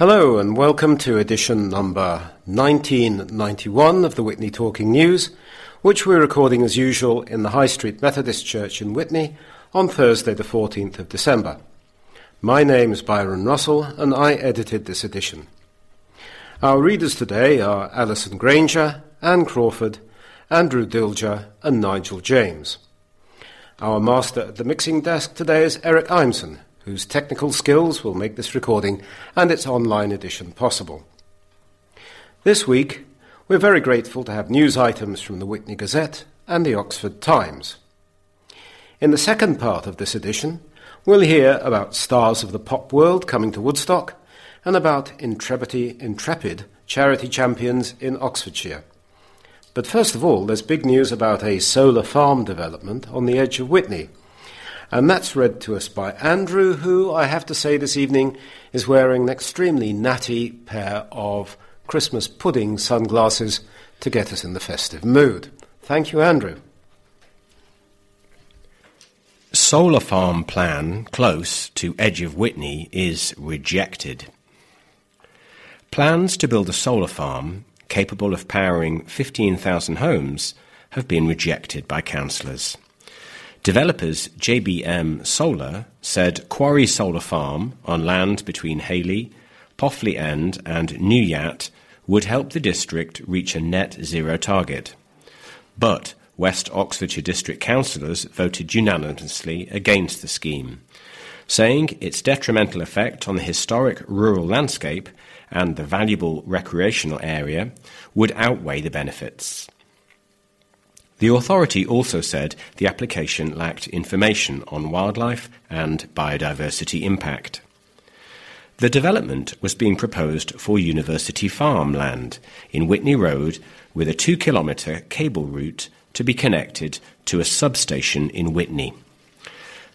Hello, and welcome to edition number 1991 of the Witney Talking News, which we're recording as usual in the High Street Methodist Church in Witney on Thursday, the 14th of December. My name is Byron Russell, and I edited this edition. Our readers today are Alison Granger, Anne Crawford, Andrew Dilger, and Nigel James. Our master at the mixing desk today is Eric Imson, whose technical skills will make this recording and its online edition possible. This week, we're very grateful to have news items from the Witney Gazette and the Oxford Times. In the second part of this edition, we'll hear about stars of the pop world coming to Woodstock and about Intrepid charity champions in Oxfordshire. But first of all, there's big news about a solar farm development on the edge of Witney. And that's read to us by Andrew, who I have to say this evening is wearing an extremely natty pair of Christmas pudding sunglasses to get us in the festive mood. Thank you, Andrew. Solar farm plan close to edge of Witney is rejected. Plans to build a solar farm capable of powering 15,000 homes have been rejected by councillors. Developers JBM Solar said Quarry Solar Farm on land between Hailey, Poffley End, and New Yatt would help the district reach a net zero target. But West Oxfordshire District councillors voted unanimously against the scheme, saying its detrimental effect on the historic rural landscape and the valuable recreational area would outweigh the benefits. The authority also said the application lacked information on wildlife and biodiversity impact. The development was being proposed for University Farm land in Witney Road with a two kilometre cable route to be connected to a substation in Witney.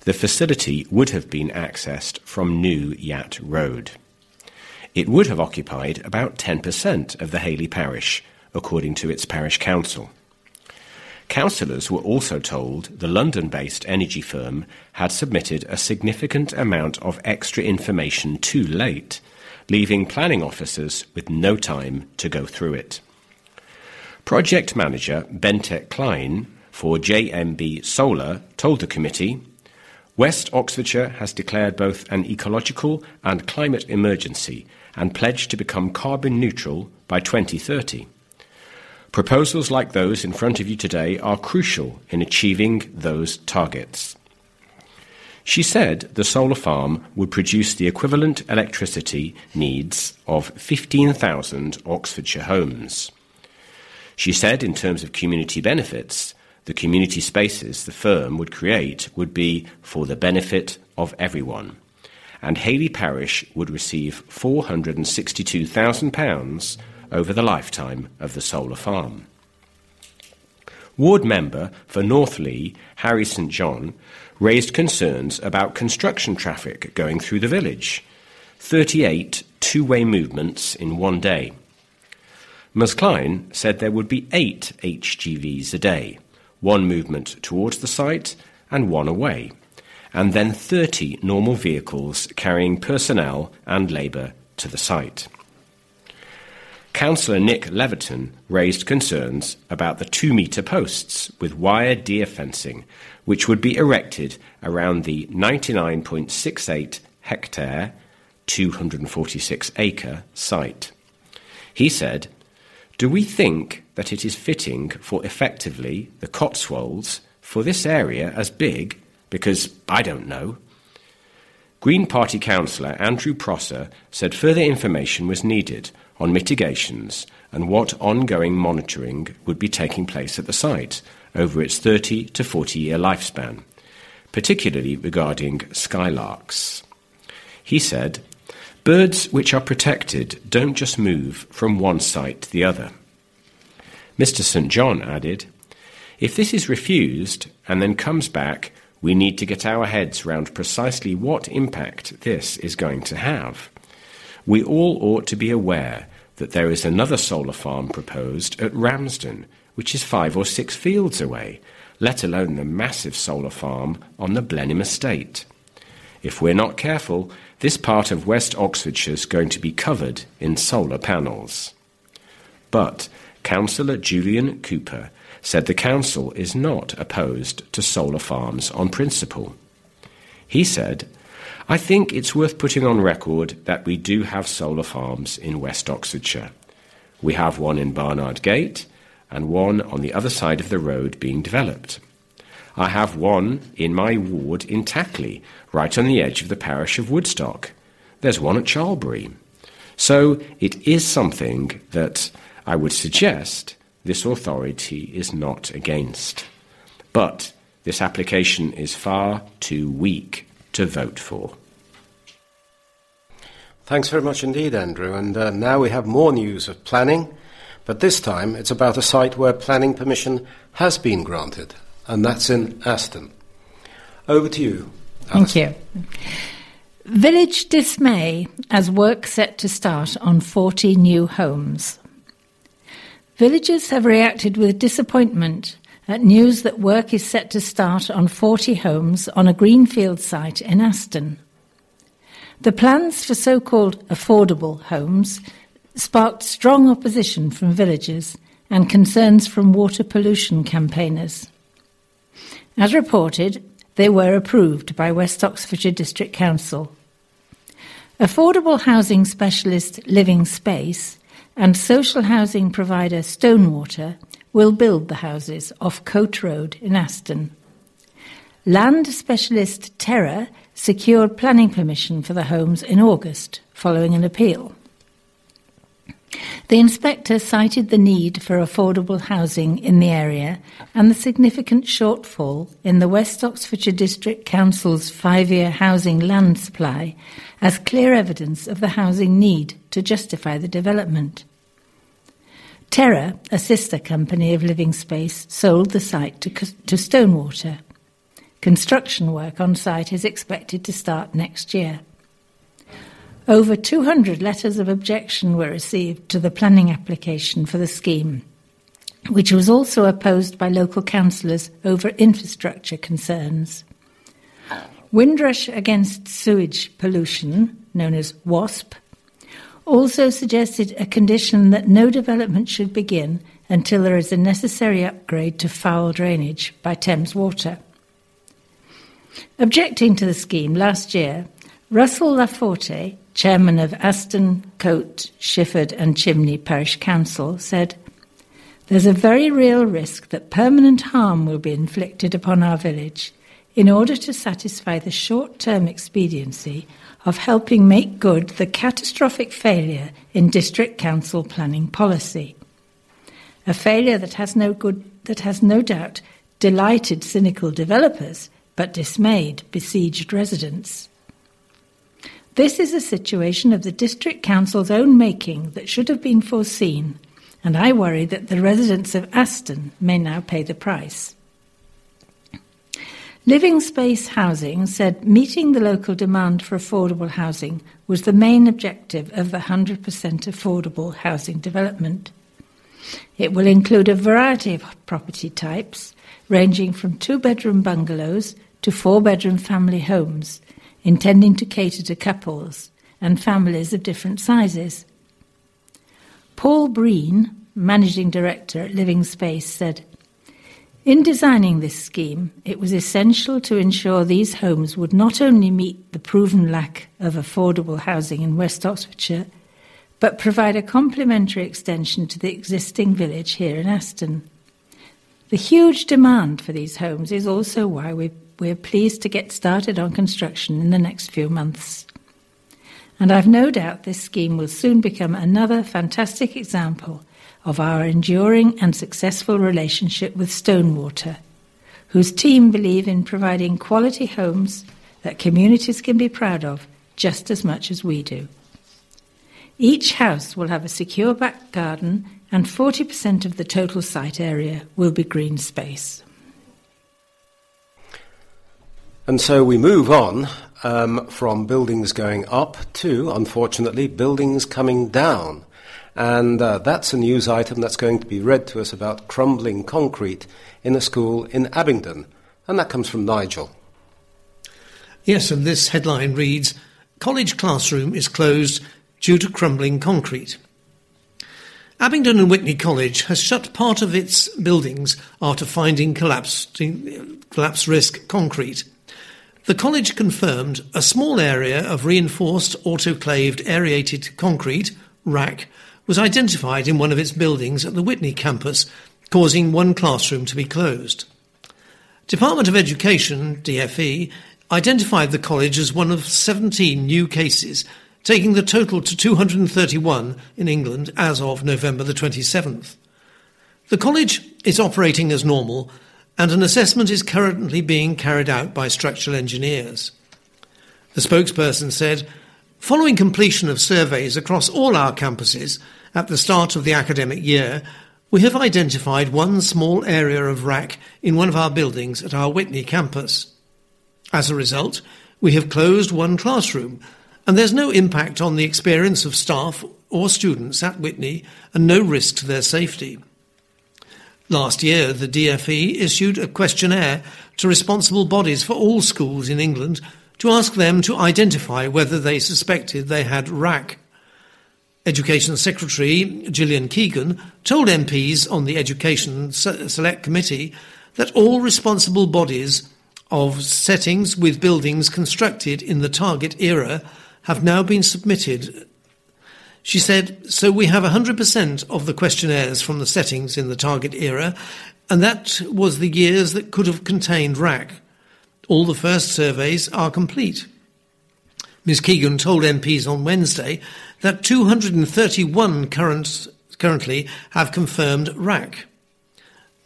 The facility would have been accessed from New Yatt Road. It would have occupied about 10% of the Hailey parish, according to its parish council. Councillors were also told the London based energy firm had submitted a significant amount of extra information too late, leaving planning officers with no time to go through it. Project manager Bentek Klein for JMB Solar told the committee West Oxfordshire has declared both an ecological and climate emergency and pledged to become carbon neutral by 2030. Proposals like those in front of you today are crucial in achieving those targets. She said the solar farm would produce the equivalent electricity needs of 15,000 Oxfordshire homes. She said, in terms of community benefits, the community spaces the firm would create would be for the benefit of everyone, and Hailey Parish would receive £462,000 over the lifetime of the solar farm. Ward member for Northleigh, Harry St John, raised concerns about construction traffic going through the village 38 two way movements in one day. Ms. Klein said there would be eight HGVs a day, one movement towards the site and one away, and then 30 normal vehicles carrying personnel and labour to the site. Councillor Nick Leverton raised concerns about the two metre posts with wire deer fencing, which would be erected around the 99.68 hectare, 246 acre site. He said, Do we think that it is fitting for effectively the Cotswolds for this area as big? Because I don't know. Green Party councillor Andrew Prosser said further information was needed on mitigations and what ongoing monitoring would be taking place at the site over its 30 to 40 year lifespan, particularly regarding skylarks. He said, Birds which are protected don't just move from one site to the other. Mr. St. John added, If this is refused and then comes back, we need to get our heads round precisely what impact this is going to have we all ought to be aware that there is another solar farm proposed at Ramsden, which is five or six fields away, let alone the massive solar farm on the Blenheim estate. If we're not careful, this part of West Oxfordshire is going to be covered in solar panels. But Councillor Julian Cooper said the council is not opposed to solar farms on principle. He said, I think it's worth putting on record that we do have solar farms in West Oxfordshire. We have one in Barnard Gate and one on the other side of the road being developed. I have one in my ward in Tackley, right on the edge of the parish of Woodstock. There's one at Charlbury. So it is something that I would suggest this authority is not against. But this application is far too weak to vote for. Thanks very much indeed, Andrew. And uh, now we have more news of planning, but this time it's about a site where planning permission has been granted and that's in Aston. Over to you. Thank you. Village dismay as work set to start on 40 new homes. Villagers have reacted with disappointment at news that work is set to start on 40 homes on a greenfield site in Aston. The plans for so called affordable homes sparked strong opposition from villagers and concerns from water pollution campaigners. As reported, they were approved by West Oxfordshire District Council. Affordable housing specialist Living Space and social housing provider Stonewater will build the houses off Cote Road in Aston. Land specialist Terra secured planning permission for the homes in August following an appeal. The inspector cited the need for affordable housing in the area and the significant shortfall in the West Oxfordshire District Council's five year housing land supply as clear evidence of the housing need to justify the development. Terra, a sister company of Living Space, sold the site to, to Stonewater. Construction work on site is expected to start next year. Over 200 letters of objection were received to the planning application for the scheme, which was also opposed by local councillors over infrastructure concerns. Windrush Against Sewage Pollution, known as WASP, also suggested a condition that no development should begin until there is a necessary upgrade to foul drainage by Thames Water. Objecting to the scheme last year, Russell Laforte, chairman of Aston, Cote, Shifford, and Chimney Parish Council, said, There's a very real risk that permanent harm will be inflicted upon our village in order to satisfy the short term expediency of helping make good the catastrophic failure in district council planning policy. A failure that has no good that has no doubt delighted cynical developers but dismayed besieged residents. This is a situation of the District Council's own making that should have been foreseen, and I worry that the residents of Aston may now pay the price. Living Space Housing said meeting the local demand for affordable housing was the main objective of the 100% affordable housing development. It will include a variety of property types, ranging from two bedroom bungalows to four bedroom family homes, intending to cater to couples and families of different sizes. Paul Breen, managing director at Living Space, said, in designing this scheme, it was essential to ensure these homes would not only meet the proven lack of affordable housing in West Oxfordshire, but provide a complementary extension to the existing village here in Aston. The huge demand for these homes is also why we we're pleased to get started on construction in the next few months. And I've no doubt this scheme will soon become another fantastic example of our enduring and successful relationship with Stonewater, whose team believe in providing quality homes that communities can be proud of just as much as we do. Each house will have a secure back garden, and 40% of the total site area will be green space. And so we move on um, from buildings going up to, unfortunately, buildings coming down. And uh, that's a news item that's going to be read to us about crumbling concrete in a school in Abingdon. And that comes from Nigel. Yes, and this headline reads College classroom is closed due to crumbling concrete. Abingdon and Witney College has shut part of its buildings after finding collapse, collapse risk concrete. The college confirmed a small area of reinforced autoclaved aerated concrete, RAAC, was identified in one of its buildings at the Witney campus, causing one classroom to be closed. Department of Education, DFE, identified the college as one of 17 new cases, taking the total to 231 in England as of November the 27th. The college is operating as normal and an assessment is currently being carried out by structural engineers. The spokesperson said, Following completion of surveys across all our campuses at the start of the academic year, we have identified one small area of RAAC in one of our buildings at our Witney campus. As a result, we have closed one classroom, and there's no impact on the experience of staff or students at Witney and no risk to their safety. Last year, the DFE issued a questionnaire to responsible bodies for all schools in England to ask them to identify whether they suspected they had RAAC. Education Secretary Gillian Keegan told MPs on the Education Select Committee that all responsible bodies of settings with buildings constructed in the target era have now been submitted she said, So we have 100% of the questionnaires from the settings in the target era, and that was the years that could have contained RAAC. All the first surveys are complete. Ms. Keegan told MPs on Wednesday that 231 current, currently have confirmed RAAC.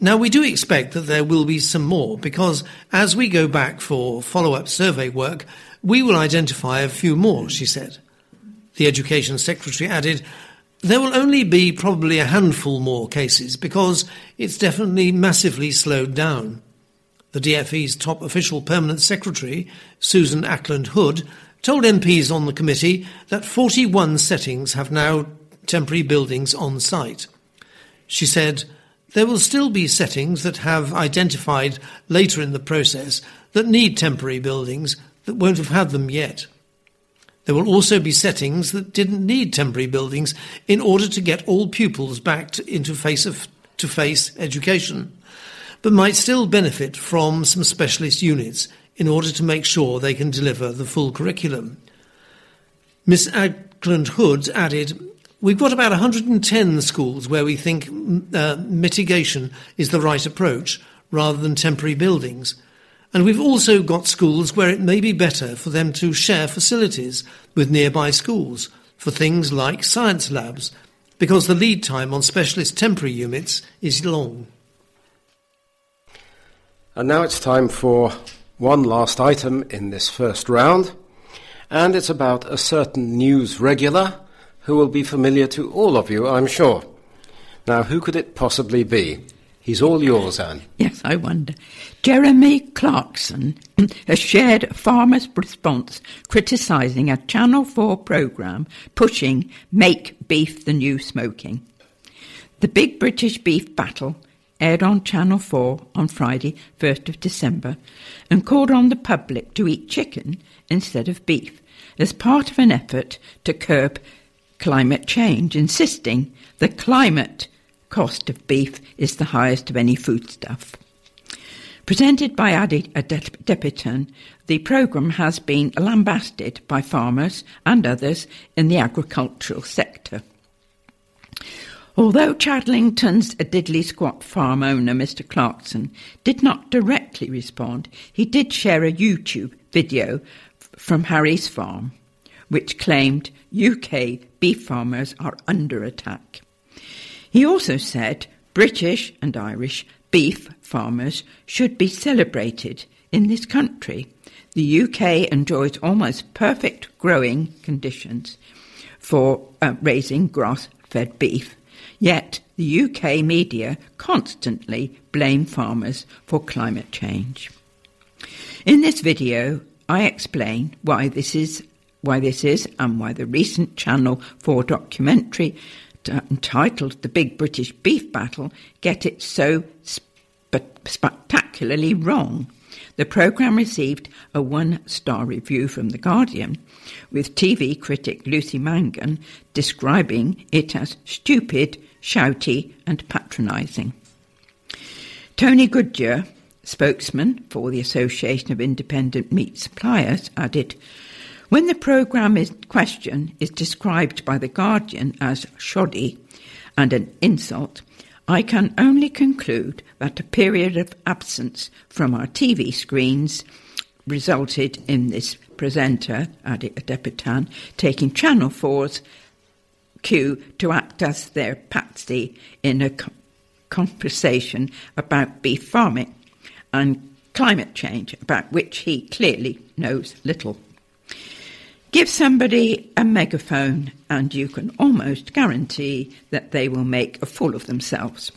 Now, we do expect that there will be some more because as we go back for follow up survey work, we will identify a few more, she said. The Education Secretary added, there will only be probably a handful more cases because it's definitely massively slowed down. The DFE's top official permanent secretary, Susan Acland Hood, told MPs on the committee that 41 settings have now temporary buildings on site. She said, there will still be settings that have identified later in the process that need temporary buildings that won't have had them yet. There will also be settings that didn't need temporary buildings in order to get all pupils back to, into face to face education, but might still benefit from some specialist units in order to make sure they can deliver the full curriculum. Miss Acland Hood added, We've got about 110 schools where we think uh, mitigation is the right approach rather than temporary buildings. And we've also got schools where it may be better for them to share facilities with nearby schools for things like science labs, because the lead time on specialist temporary units is long. And now it's time for one last item in this first round, and it's about a certain news regular who will be familiar to all of you, I'm sure. Now, who could it possibly be? He's all yours, Anne. Yes, I wonder. Jeremy Clarkson has shared a farmer's response criticising a Channel 4 programme pushing Make Beef the New Smoking. The Big British Beef Battle aired on Channel 4 on Friday, 1st of December, and called on the public to eat chicken instead of beef as part of an effort to curb climate change, insisting the climate cost of beef is the highest of any foodstuff. Presented by Adi Adepitan, the programme has been lambasted by farmers and others in the agricultural sector. Although Chadlington's Diddly Squat farm owner, Mr. Clarkson, did not directly respond, he did share a YouTube video from Harry's farm, which claimed UK beef farmers are under attack. He also said British and Irish beef farmers should be celebrated in this country. The UK enjoys almost perfect growing conditions for uh, raising grass fed beef, yet the UK media constantly blame farmers for climate change. In this video, I explain why this is why this is and why the recent Channel 4 documentary entitled The Big British Beef Battle get it so sp- spectacularly wrong. The programme received a one star review from The Guardian, with TV critic Lucy Mangan describing it as stupid, shouty, and patronising. Tony Goodyear, spokesman for the Association of Independent Meat Suppliers, added When the programme in question is described by The Guardian as shoddy and an insult, I can only conclude that a period of absence from our TV screens resulted in this presenter, Adi Adepitan, taking Channel 4's cue to as their patsy in a conversation about beef farming and climate change, about which he clearly knows little. Give somebody a megaphone, and you can almost guarantee that they will make a fool of themselves.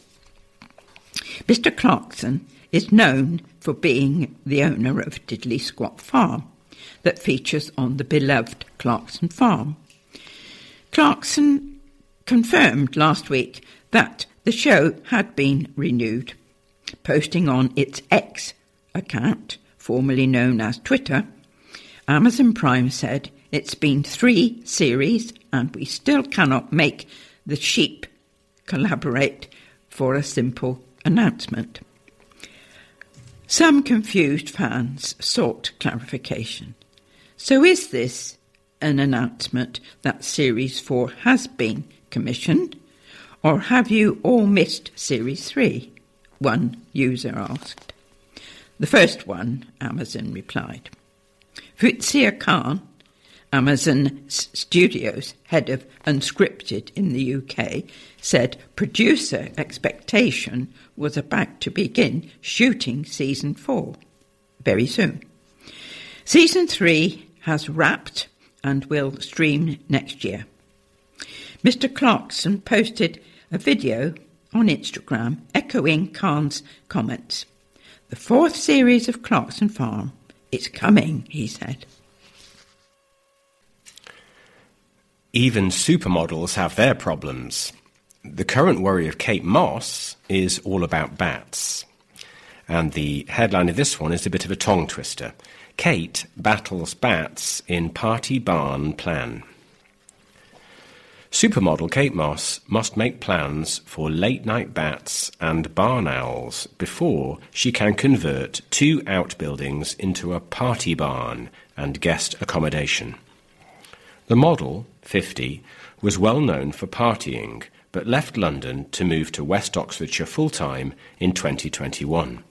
Mr. Clarkson is known for being the owner of Diddly Squat Farm, that features on the beloved Clarkson Farm. Clarkson confirmed last week that the show had been renewed, posting on its X account, formerly known as Twitter. Amazon Prime said it's been three series and we still cannot make the sheep collaborate for a simple announcement. Some confused fans sought clarification. So, is this an announcement that Series 4 has been commissioned? Or have you all missed Series 3? One user asked. The first one, Amazon replied. Fauziya Khan, Amazon Studios head of Unscripted in the UK, said producer expectation was about to begin shooting season 4 very soon. Season 3 has wrapped and will stream next year. Mr. Clarkson posted a video on Instagram echoing Khan's comments. The fourth series of Clarkson Farm is coming, he said. Even supermodels have their problems. The current worry of Kate Moss is all about bats. And the headline of this one is a bit of a tongue twister. Kate battles bats in party barn plan. Supermodel Kate Moss must make plans for late night bats and barn owls before she can convert two outbuildings into a party barn and guest accommodation. The model, 50, was well known for partying but left London to move to West Oxfordshire full time in 2021.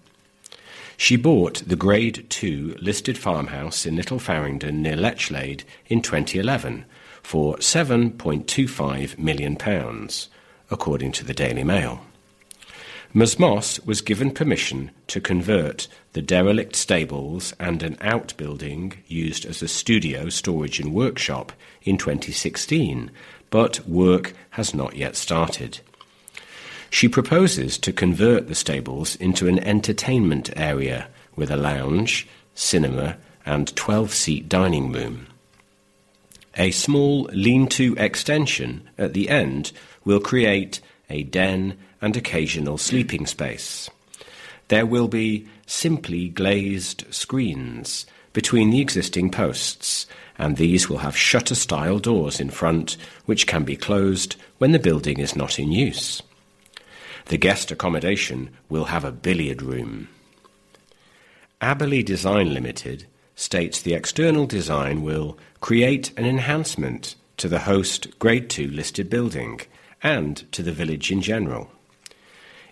She bought the Grade 2 listed farmhouse in Little Faringdon near Lechlade in 2011 for £7.25 million, according to the Daily Mail. Ms. Moss was given permission to convert the derelict stables and an outbuilding used as a studio, storage, and workshop in 2016, but work has not yet started. She proposes to convert the stables into an entertainment area with a lounge, cinema, and 12 seat dining room. A small lean to extension at the end will create a den and occasional sleeping space. There will be simply glazed screens between the existing posts, and these will have shutter style doors in front which can be closed when the building is not in use. The guest accommodation will have a billiard room. Aberley Design Limited states the external design will create an enhancement to the host Grade 2 listed building and to the village in general.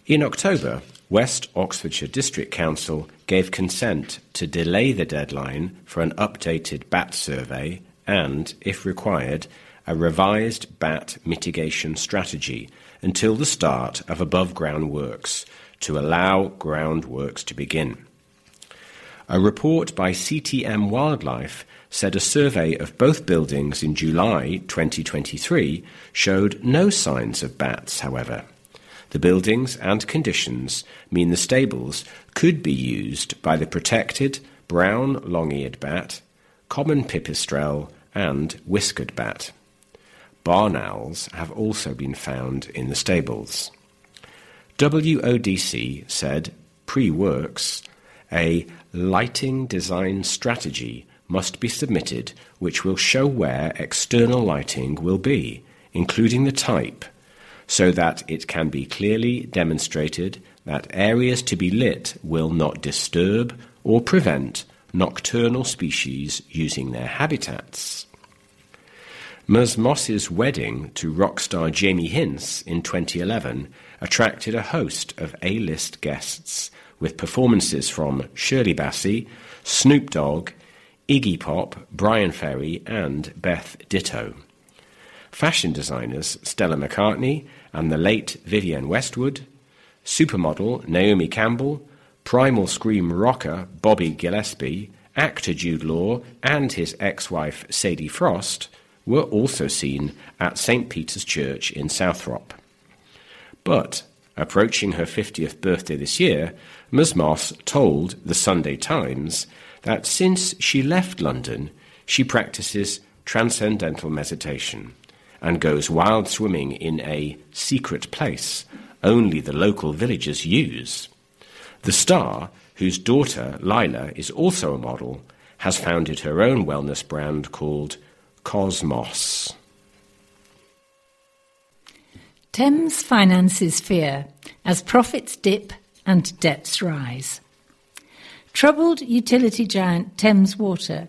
In October, West Oxfordshire District Council gave consent to delay the deadline for an updated bat survey and, if required, a revised bat mitigation strategy until the start of above ground works to allow ground works to begin. A report by CTM Wildlife said a survey of both buildings in July 2023 showed no signs of bats, however. The buildings and conditions mean the stables could be used by the protected brown long eared bat, common pipistrelle, and whiskered bat. Barn owls have also been found in the stables. WODC said pre works A lighting design strategy must be submitted which will show where external lighting will be, including the type, so that it can be clearly demonstrated that areas to be lit will not disturb or prevent nocturnal species using their habitats. Ms. Moss's wedding to rock star Jamie Hince in 2011 attracted a host of A list guests with performances from Shirley Bassey, Snoop Dogg, Iggy Pop, Bryan Ferry, and Beth Ditto. Fashion designers Stella McCartney and the late Vivienne Westwood, supermodel Naomi Campbell, primal scream rocker Bobby Gillespie, actor Jude Law, and his ex wife Sadie Frost were also seen at St. Peter's Church in Southrop. But, approaching her 50th birthday this year, Ms. Moss told the Sunday Times that since she left London, she practices transcendental meditation and goes wild swimming in a secret place only the local villagers use. The star, whose daughter, Lila, is also a model, has founded her own wellness brand called Cosmoss. Thames finances fear as profits dip and debts rise. Troubled utility giant Thames Water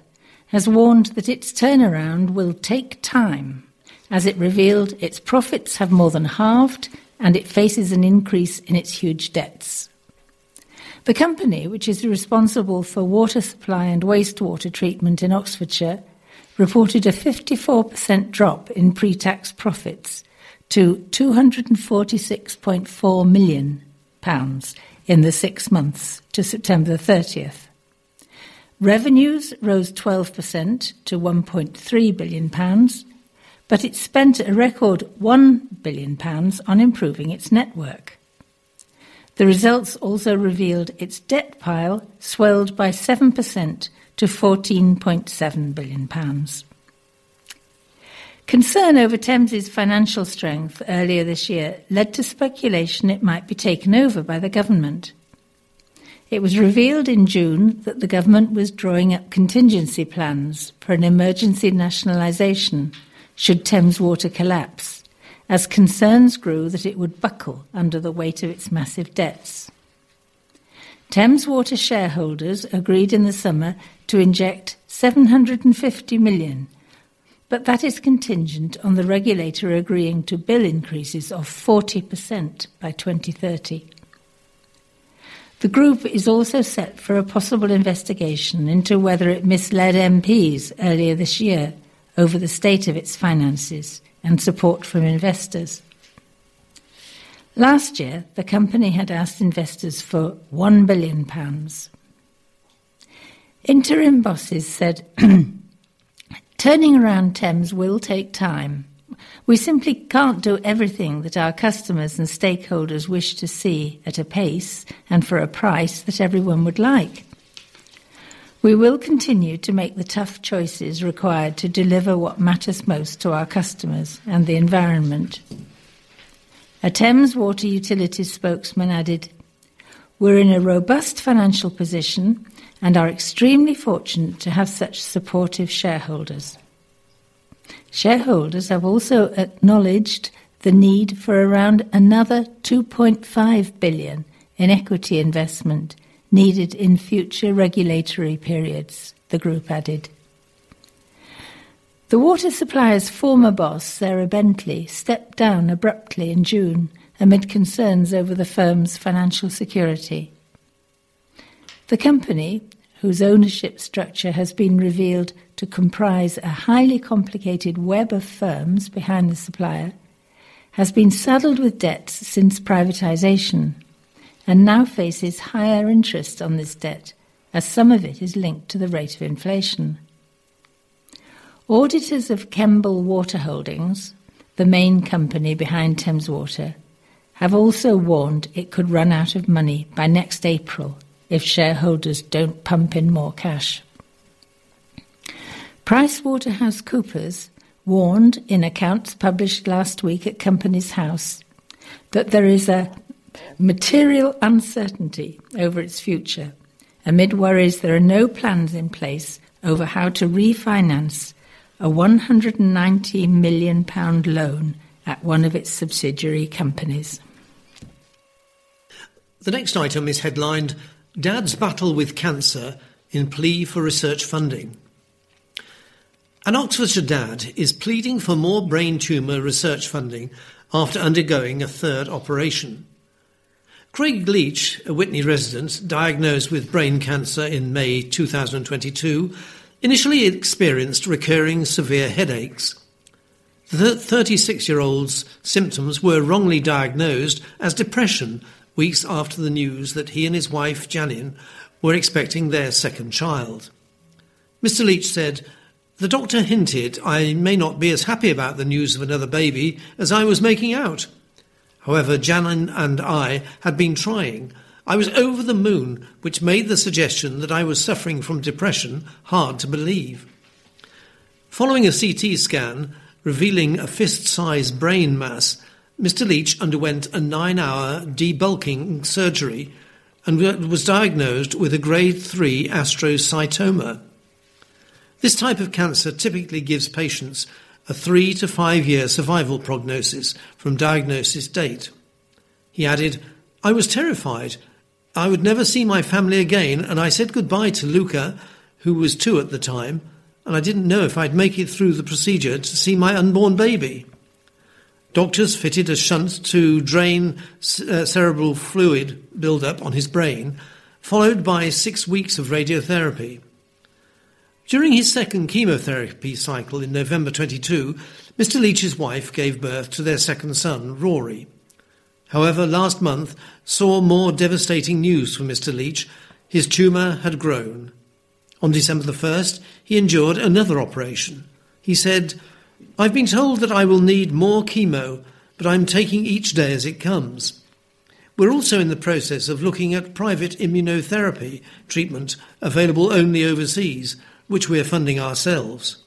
has warned that its turnaround will take time, as it revealed its profits have more than halved and it faces an increase in its huge debts. The company, which is responsible for water supply and wastewater treatment in Oxfordshire, reported a 54% drop in pre tax profits to £246.4 million in the six months to September 30th. Revenues rose 12% to £1.3 billion, but it spent a record £1 billion on improving its network. The results also revealed its debt pile swelled by 7% to £14.7 billion. Concern over Thames's financial strength earlier this year led to speculation it might be taken over by the government. It was revealed in June that the government was drawing up contingency plans for an emergency nationalisation should Thames Water collapse, as concerns grew that it would buckle under the weight of its massive debts. Thames Water shareholders agreed in the summer to inject 750 million but that is contingent on the regulator agreeing to bill increases of 40% by 2030. The group is also set for a possible investigation into whether it misled MPs earlier this year over the state of its finances and support from investors. Last year, the company had asked investors for £1 billion. Interim bosses said Turning around Thames will take time. We simply can't do everything that our customers and stakeholders wish to see at a pace and for a price that everyone would like. We will continue to make the tough choices required to deliver what matters most to our customers and the environment. A Thames Water Utilities spokesman added, We're in a robust financial position and are extremely fortunate to have such supportive shareholders. Shareholders have also acknowledged the need for around another 2.5 billion in equity investment needed in future regulatory periods, the group added. The water supplier's former boss, Sarah Bentley, stepped down abruptly in June amid concerns over the firm's financial security. The company, whose ownership structure has been revealed to comprise a highly complicated web of firms behind the supplier, has been saddled with debts since privatisation and now faces higher interest on this debt, as some of it is linked to the rate of inflation. Auditors of Kemble Water Holdings, the main company behind Thames Water, have also warned it could run out of money by next April if shareholders don't pump in more cash. PricewaterhouseCoopers warned in accounts published last week at Companies House that there is a material uncertainty over its future amid worries there are no plans in place over how to refinance a £190 million loan at one of its subsidiary companies. The next item is headlined Dad's Battle with Cancer in Plea for Research Funding. An Oxfordshire dad is pleading for more brain tumour research funding after undergoing a third operation. Craig Leach, a Witney resident diagnosed with brain cancer in May 2022, initially experienced recurring severe headaches. The 36 year old's symptoms were wrongly diagnosed as depression weeks after the news that he and his wife, Janin, were expecting their second child. Mr. Leach said, The doctor hinted I may not be as happy about the news of another baby as I was making out. However, Janin and I had been trying. I was over the moon, which made the suggestion that I was suffering from depression hard to believe. Following a CT scan revealing a fist sized brain mass, Mr. Leach underwent a nine hour debulking surgery and was diagnosed with a grade 3 astrocytoma. This type of cancer typically gives patients a three to five year survival prognosis from diagnosis date. He added, I was terrified. I would never see my family again, and I said goodbye to Luca, who was two at the time, and I didn't know if I'd make it through the procedure to see my unborn baby. Doctors fitted a shunt to drain uh, cerebral fluid buildup on his brain, followed by six weeks of radiotherapy. During his second chemotherapy cycle in November 22, Mr. Leach's wife gave birth to their second son, Rory. However, last month saw more devastating news for Mr. Leach. His tumour had grown. On December the 1st, he endured another operation. He said, I've been told that I will need more chemo, but I'm taking each day as it comes. We're also in the process of looking at private immunotherapy treatment available only overseas, which we're funding ourselves.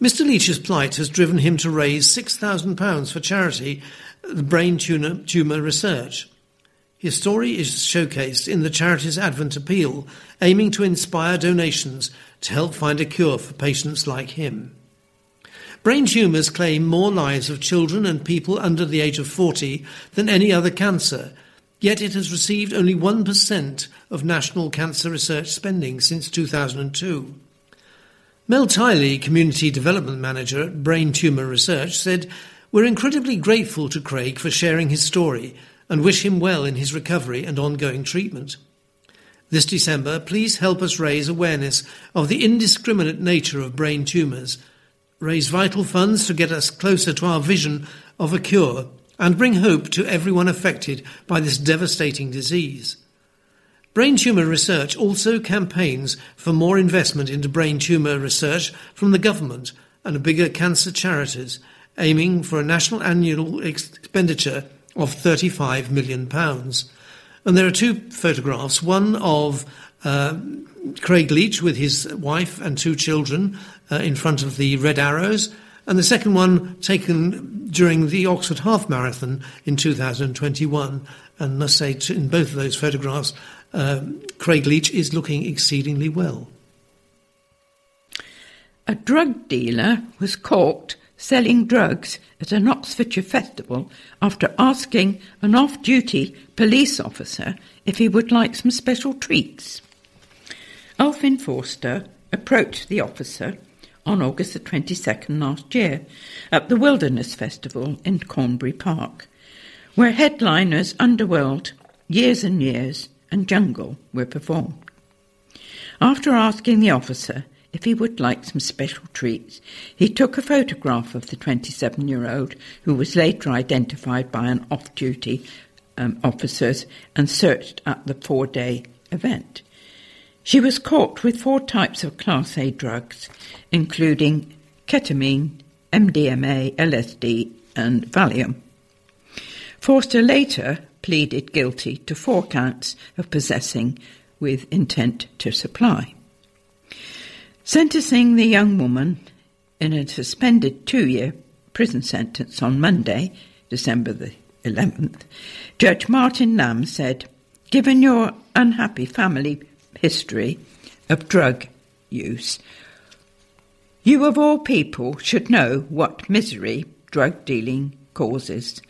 Mr. Leach's plight has driven him to raise £6,000 for charity, the brain tumour research. His story is showcased in the charity's Advent Appeal, aiming to inspire donations to help find a cure for patients like him. Brain tumours claim more lives of children and people under the age of 40 than any other cancer, yet it has received only 1% of national cancer research spending since 2002. Mel Tiley, Community Development Manager at Brain Tumour Research, said, We're incredibly grateful to Craig for sharing his story and wish him well in his recovery and ongoing treatment. This December, please help us raise awareness of the indiscriminate nature of brain tumours raise vital funds to get us closer to our vision of a cure and bring hope to everyone affected by this devastating disease. Brain tumour research also campaigns for more investment into brain tumour research from the government and bigger cancer charities, aiming for a national annual expenditure of £35 million. And there are two photographs one of uh, Craig Leach with his wife and two children uh, in front of the Red Arrows, and the second one taken during the Oxford Half Marathon in 2021. And must say, in both of those photographs, uh, Craig Leach is looking exceedingly well. A drug dealer was caught selling drugs at an Oxfordshire festival after asking an off duty police officer if he would like some special treats. Alfin Forster approached the officer on August the 22nd last year at the Wilderness Festival in Cornbury Park, where headliners Underworld, Years and Years, and Jungle were performed. After asking the officer if he would like some special treats, he took a photograph of the 27 year old, who was later identified by an off duty um, officers and searched at the four day event. She was caught with four types of Class A drugs, including ketamine, MDMA, LSD, and Valium. Forster later pleaded guilty to four counts of possessing with intent to supply. Sentencing the young woman in a suspended two year prison sentence on Monday, December the 11th, Judge Martin Lamb said, Given your unhappy family history of drug use, you of all people should know what misery drug dealing causes.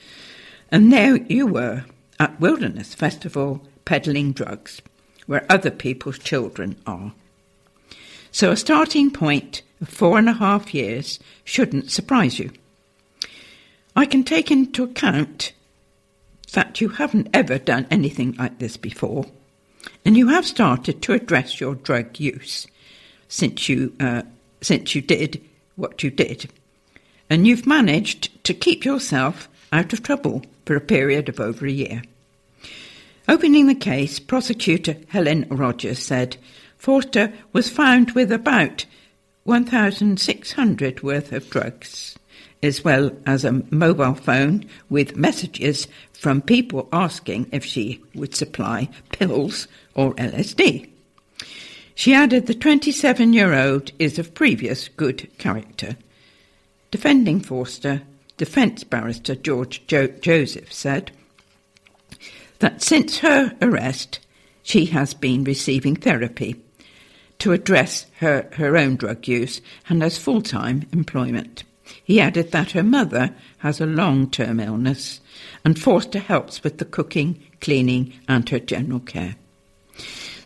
And there you were at Wilderness Festival peddling drugs, where other people's children are. So a starting point of four and a half years shouldn't surprise you. I can take into account that you haven't ever done anything like this before, and you have started to address your drug use since you uh, since you did what you did, and you've managed to keep yourself out of trouble for a period of over a year. Opening the case, prosecutor Helen Rogers said Forster was found with about 1,600 worth of drugs, as well as a mobile phone with messages from people asking if she would supply pills or LSD. She added the 27 year old is of previous good character. Defending Forster, defence barrister George jo- Joseph said that since her arrest, she has been receiving therapy to address her, her own drug use and has full time employment. He added that her mother has a long term illness and Forster helps with the cooking, cleaning, and her general care.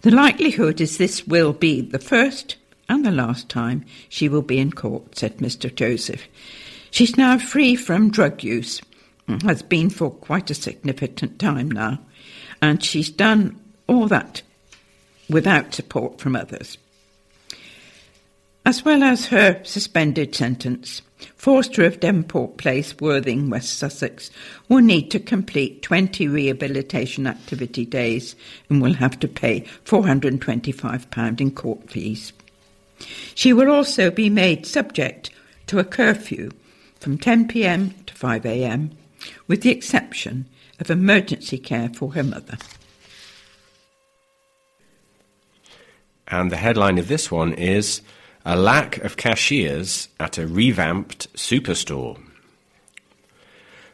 The likelihood is this will be the first and the last time she will be in court, said Mr. Joseph. She's now free from drug use, has been for quite a significant time now, and she's done all that without support from others. As well as her suspended sentence, Forster of Devonport Place, Worthing, West Sussex, will need to complete 20 rehabilitation activity days and will have to pay £425 in court fees. She will also be made subject to a curfew from 10pm to 5am, with the exception of emergency care for her mother. And the headline of this one is A Lack of Cashiers at a Revamped Superstore.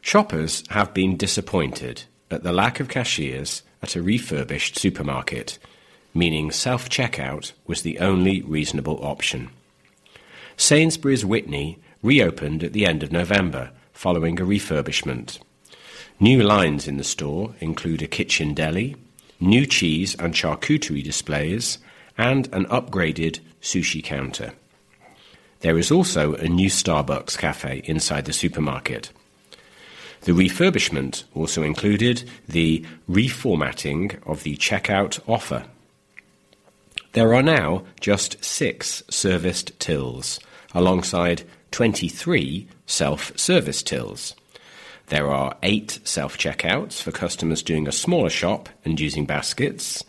Shoppers have been disappointed at the lack of cashiers at a refurbished supermarket, meaning self checkout was the only reasonable option. Sainsbury's Witney reopened at the end of November following a refurbishment. New lines in the store include a kitchen deli, new cheese and charcuterie displays, and an upgraded sushi counter. There is also a new Starbucks cafe inside the supermarket. The refurbishment also included the reformatting of the checkout offer. There are now just six serviced tills, alongside 23 self service tills. There are eight self checkouts for customers doing a smaller shop and using baskets,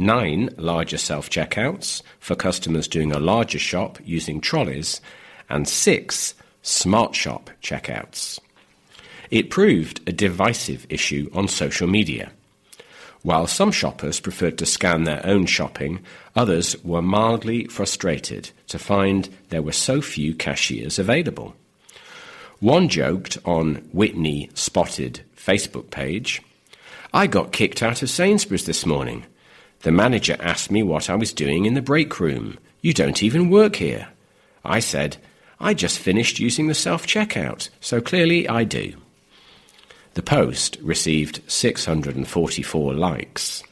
nine larger self checkouts for customers doing a larger shop using trolleys, and six smart shop checkouts. It proved a divisive issue on social media. While some shoppers preferred to scan their own shopping, others were mildly frustrated to find there were so few cashiers available. One joked on Witney Spotted Facebook page I got kicked out of Sainsbury's this morning. The manager asked me what I was doing in the break room. You don't even work here. I said, I just finished using the self checkout, so clearly I do. The post received 644 likes.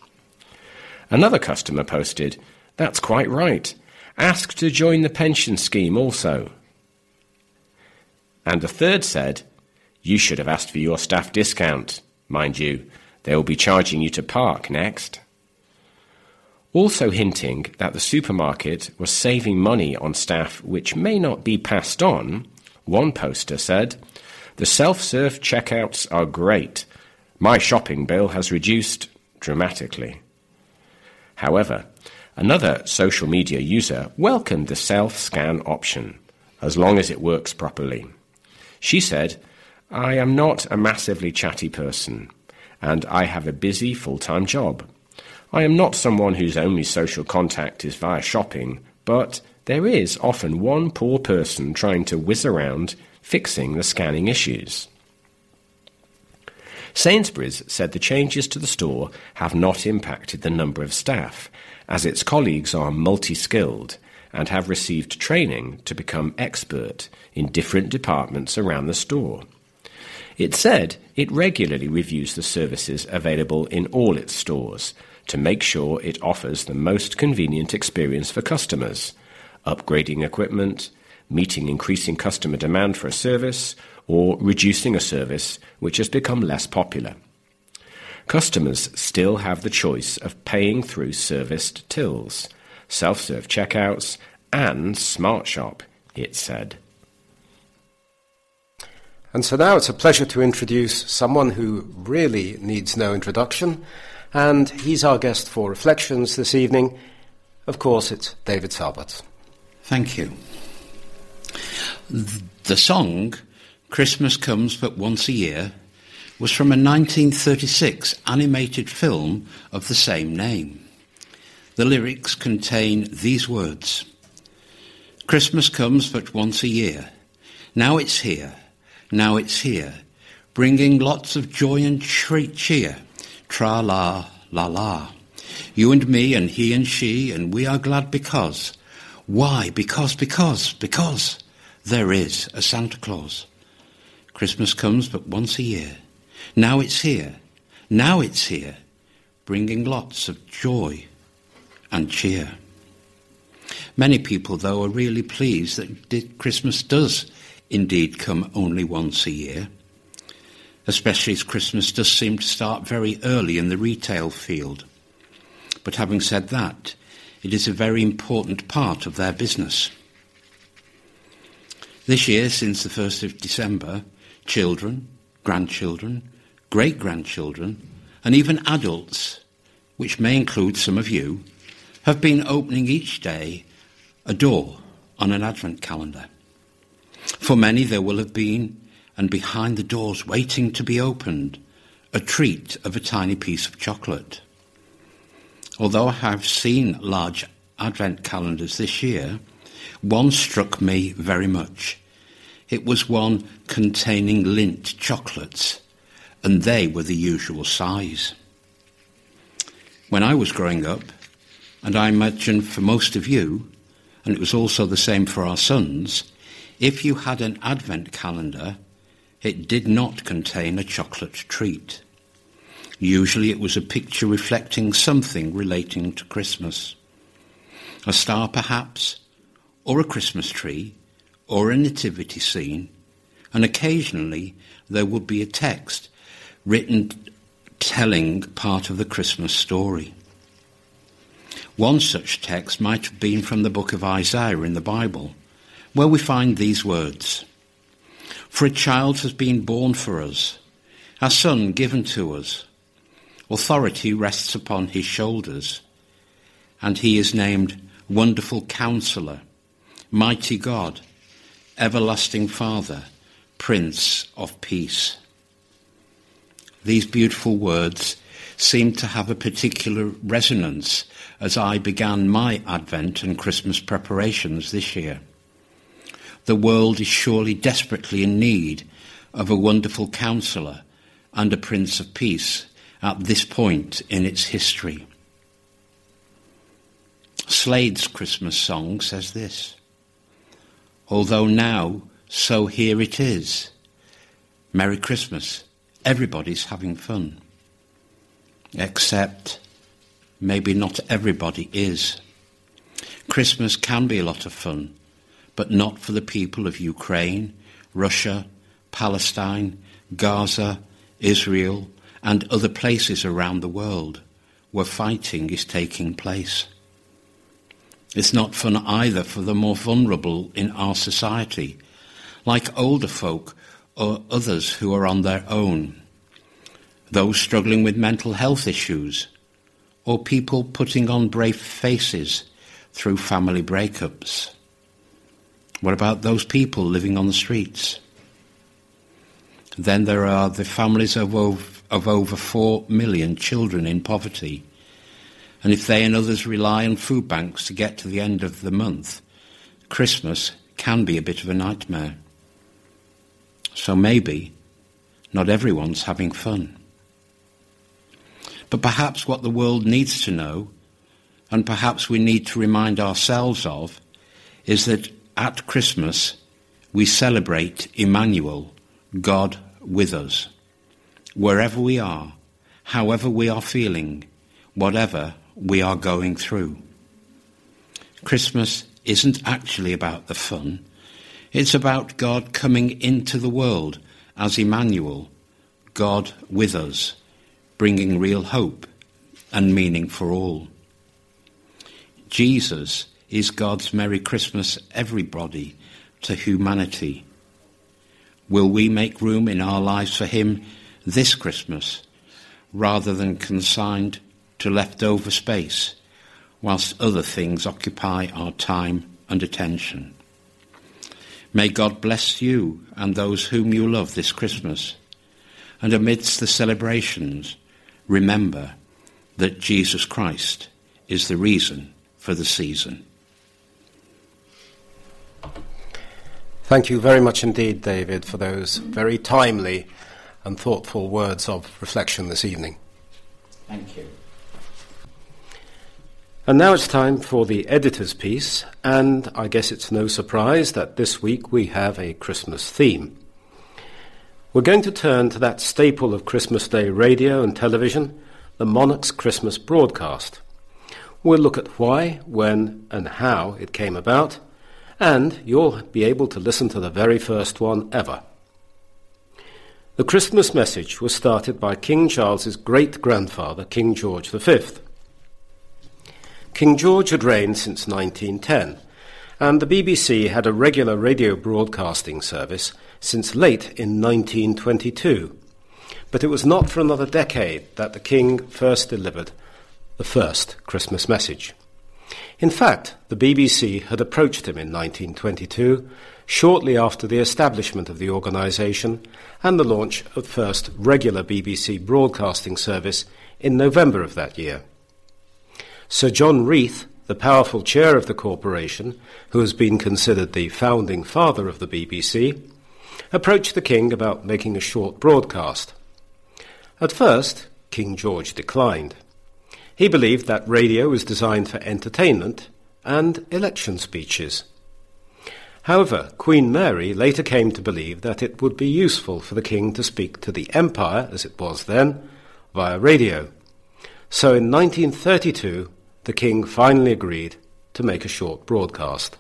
Another customer posted, That's quite right. Ask to join the pension scheme also. And a third said, You should have asked for your staff discount. Mind you, they will be charging you to park next also hinting that the supermarket was saving money on staff which may not be passed on, one poster said, The self serve checkouts are great. My shopping bill has reduced dramatically. However, another social media user welcomed the self scan option, as long as it works properly. She said, I am not a massively chatty person, and I have a busy full time job. I am not someone whose only social contact is via shopping, but there is often one poor person trying to whiz around fixing the scanning issues. Sainsbury's said the changes to the store have not impacted the number of staff, as its colleagues are multi skilled and have received training to become expert in different departments around the store. It said it regularly reviews the services available in all its stores to make sure it offers the most convenient experience for customers, upgrading equipment, meeting increasing customer demand for a service, or reducing a service which has become less popular. Customers still have the choice of paying through serviced tills, self serve checkouts, and Smart Shop, it said. And so now it's a pleasure to introduce someone who really needs no introduction, and he's our guest for reflections this evening. Of course, it's David Talbot. Thank you. The song, Christmas Comes But Once a Year, was from a 1936 animated film of the same name. The lyrics contain these words Christmas comes but once a year. Now it's here. Now it's here. Bringing lots of joy and cheer. Tra la la la. You and me and he and she, and we are glad because. Why? Because, because, because there is a Santa Claus. Christmas comes but once a year. Now it's here. Now it's here. Bringing lots of joy and cheer. Many people, though, are really pleased that Christmas does indeed come only once a year, especially as Christmas does seem to start very early in the retail field. But having said that, it is a very important part of their business. This year, since the 1st of December, children, grandchildren, great grandchildren, and even adults, which may include some of you, have been opening each day a door on an Advent calendar. For many, there will have been, and behind the doors waiting to be opened, a treat of a tiny piece of chocolate. Although I have seen large Advent calendars this year, one struck me very much. It was one containing Lindt chocolates, and they were the usual size. When I was growing up, and I imagine for most of you, and it was also the same for our sons, if you had an advent calendar, it did not contain a chocolate treat. Usually it was a picture reflecting something relating to Christmas. A star, perhaps, or a Christmas tree, or a nativity scene, and occasionally there would be a text written telling part of the Christmas story. One such text might have been from the book of Isaiah in the Bible, where we find these words For a child has been born for us, a son given to us. Authority rests upon his shoulders, and he is named Wonderful Counselor, Mighty God, Everlasting Father, Prince of Peace. These beautiful words seem to have a particular resonance as I began my Advent and Christmas preparations this year. The world is surely desperately in need of a wonderful counselor and a Prince of Peace at this point in its history. Slade's Christmas song says this Although now, so here it is. Merry Christmas. Everybody's having fun. Except maybe not everybody is. Christmas can be a lot of fun, but not for the people of Ukraine, Russia, Palestine, Gaza, Israel, and other places around the world where fighting is taking place. It's not fun either for the more vulnerable in our society, like older folk or others who are on their own, those struggling with mental health issues, or people putting on brave faces through family breakups? What about those people living on the streets? Then there are the families of over, of over 4 million children in poverty. And if they and others rely on food banks to get to the end of the month, Christmas can be a bit of a nightmare. So maybe not everyone's having fun. But perhaps what the world needs to know, and perhaps we need to remind ourselves of, is that at Christmas we celebrate Emmanuel, God with us. Wherever we are, however we are feeling, whatever we are going through. Christmas isn't actually about the fun. It's about God coming into the world as Emmanuel, God with us, bringing real hope and meaning for all. Jesus is God's Merry Christmas, everybody, to humanity. Will we make room in our lives for Him this Christmas rather than consigned to leftover space whilst other things occupy our time and attention? May God bless you and those whom you love this Christmas. And amidst the celebrations, remember that Jesus Christ is the reason for the season. Thank you very much indeed, David, for those very timely and thoughtful words of reflection this evening. Thank you. And now it's time for the editor's piece, and I guess it's no surprise that this week we have a Christmas theme. We're going to turn to that staple of Christmas Day radio and television, the Monarch's Christmas broadcast. We'll look at why, when, and how it came about and you'll be able to listen to the very first one ever. The Christmas message was started by King Charles's great grandfather, King George V. King George had reigned since 1910, and the BBC had a regular radio broadcasting service since late in 1922. But it was not for another decade that the King first delivered the first Christmas message. In fact, the BBC had approached him in 1922, shortly after the establishment of the organisation and the launch of the first regular BBC broadcasting service in November of that year. Sir John Reith, the powerful chair of the corporation, who has been considered the founding father of the BBC, approached the King about making a short broadcast. At first, King George declined. He believed that radio was designed for entertainment and election speeches. However, Queen Mary later came to believe that it would be useful for the king to speak to the empire, as it was then, via radio. So in 1932, the king finally agreed to make a short broadcast.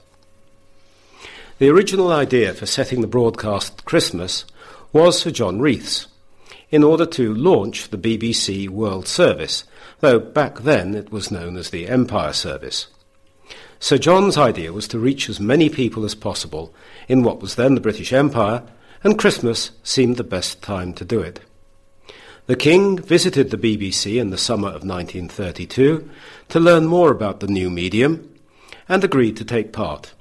The original idea for setting the broadcast Christmas was for John Reith's, in order to launch the BBC World Service, though back then it was known as the Empire Service. Sir John's idea was to reach as many people as possible in what was then the British Empire, and Christmas seemed the best time to do it. The King visited the BBC in the summer of 1932 to learn more about the new medium and agreed to take part.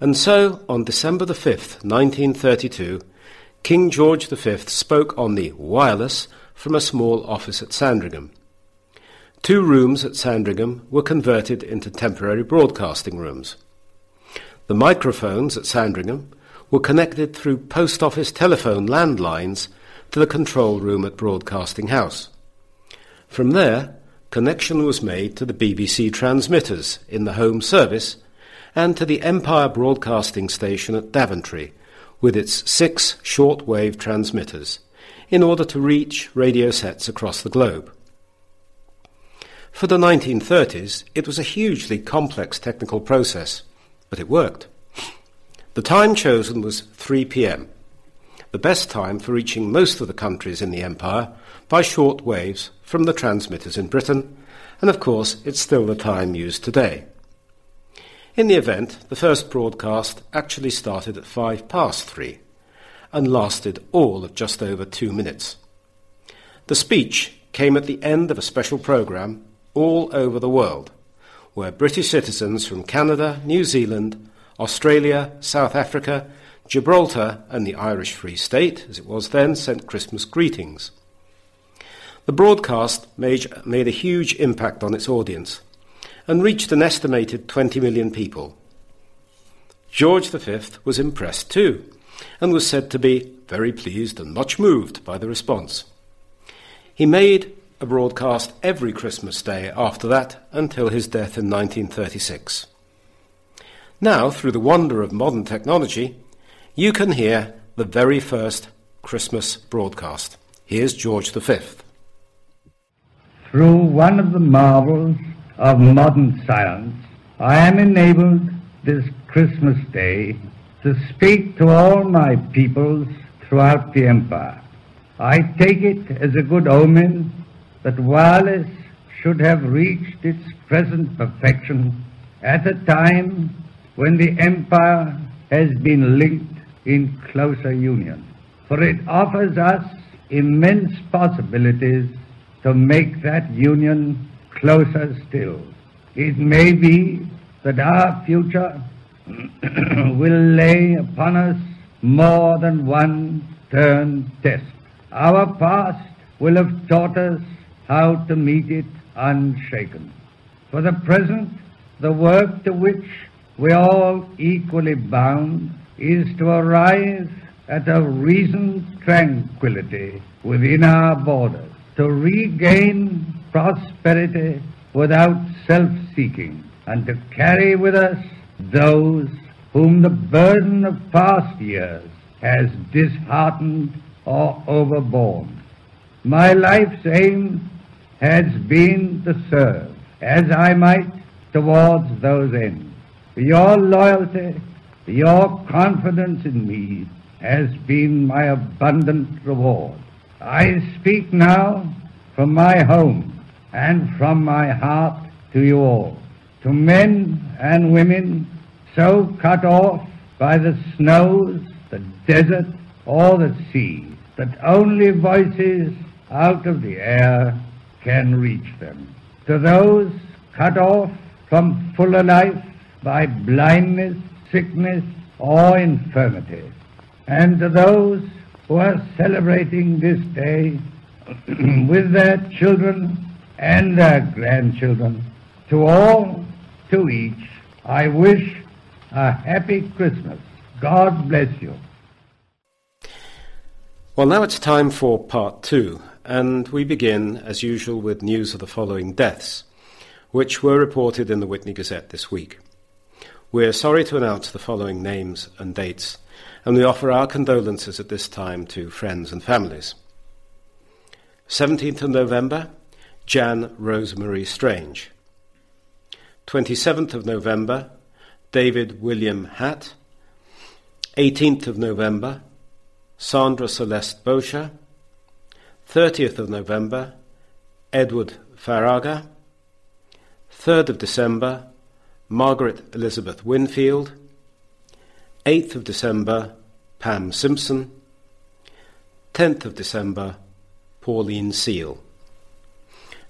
And so, on December the 5th, 1932, King George V spoke on the wireless from a small office at Sandringham. Two rooms at Sandringham were converted into temporary broadcasting rooms. The microphones at Sandringham were connected through post office telephone landlines to the control room at Broadcasting House. From there, connection was made to the BBC transmitters in the home service and to the Empire Broadcasting Station at Daventry with its six short-wave transmitters in order to reach radio sets across the globe. For the 1930s, it was a hugely complex technical process, but it worked. The time chosen was 3 p.m., the best time for reaching most of the countries in the Empire by short waves from the transmitters in Britain, and of course, it's still the time used today. In the event, the first broadcast actually started at five past three and lasted all of just over two minutes. The speech came at the end of a special programme all over the world, where British citizens from Canada, New Zealand, Australia, South Africa, Gibraltar, and the Irish Free State, as it was then, sent Christmas greetings. The broadcast made, made a huge impact on its audience and reached an estimated 20 million people. George V was impressed too, and was said to be very pleased and much moved by the response. He made a broadcast every Christmas Day after that until his death in 1936. Now, through the wonder of modern technology, you can hear the very first Christmas broadcast. Here's George V. Through one of the marvels of modern science, I am enabled this Christmas Day to speak to all my peoples throughout the empire. I take it as a good omen that wireless should have reached its present perfection at a time when the empire has been linked in closer union. For it offers us immense possibilities to make that union closer still. It may be that our future will lay upon us more than one stern test. Our past will have taught us how to meet it unshaken. For the present, the work to which we are all equally bound is to arrive at a reasoned tranquility within our borders, to regain prosperity without self-seeking, and to carry with us those whom the burden of past years has disheartened or overborne. My life's aim has been to serve as I might towards those ends. Your loyalty, your confidence in me has been my abundant reward. I speak now from my home and from my heart to you all, to men and women so cut off by the snows, the desert, or the sea, that only voices out of the air can reach them. To those cut off from fuller life by blindness, sickness, or infirmity. And to those who are celebrating this day with their children and their grandchildren, to all, to each, I wish a happy Christmas. God bless you. Well, now it's time for part two, and we begin, as usual, with news of the following deaths, which were reported in the Witney Gazette this week. We're sorry to announce the following names and dates, and we offer our condolences at this time to friends and families. 17th of November, Jan Rosemary Strange. 27th of November, David William Hatt. 18th of November, Sandra Celeste Boscher. 30th of November, Edward Farraga. 3rd of December, Margaret Elizabeth Winfield. 8th of December, Pam Simpson. 10th of December, Pauline Seal.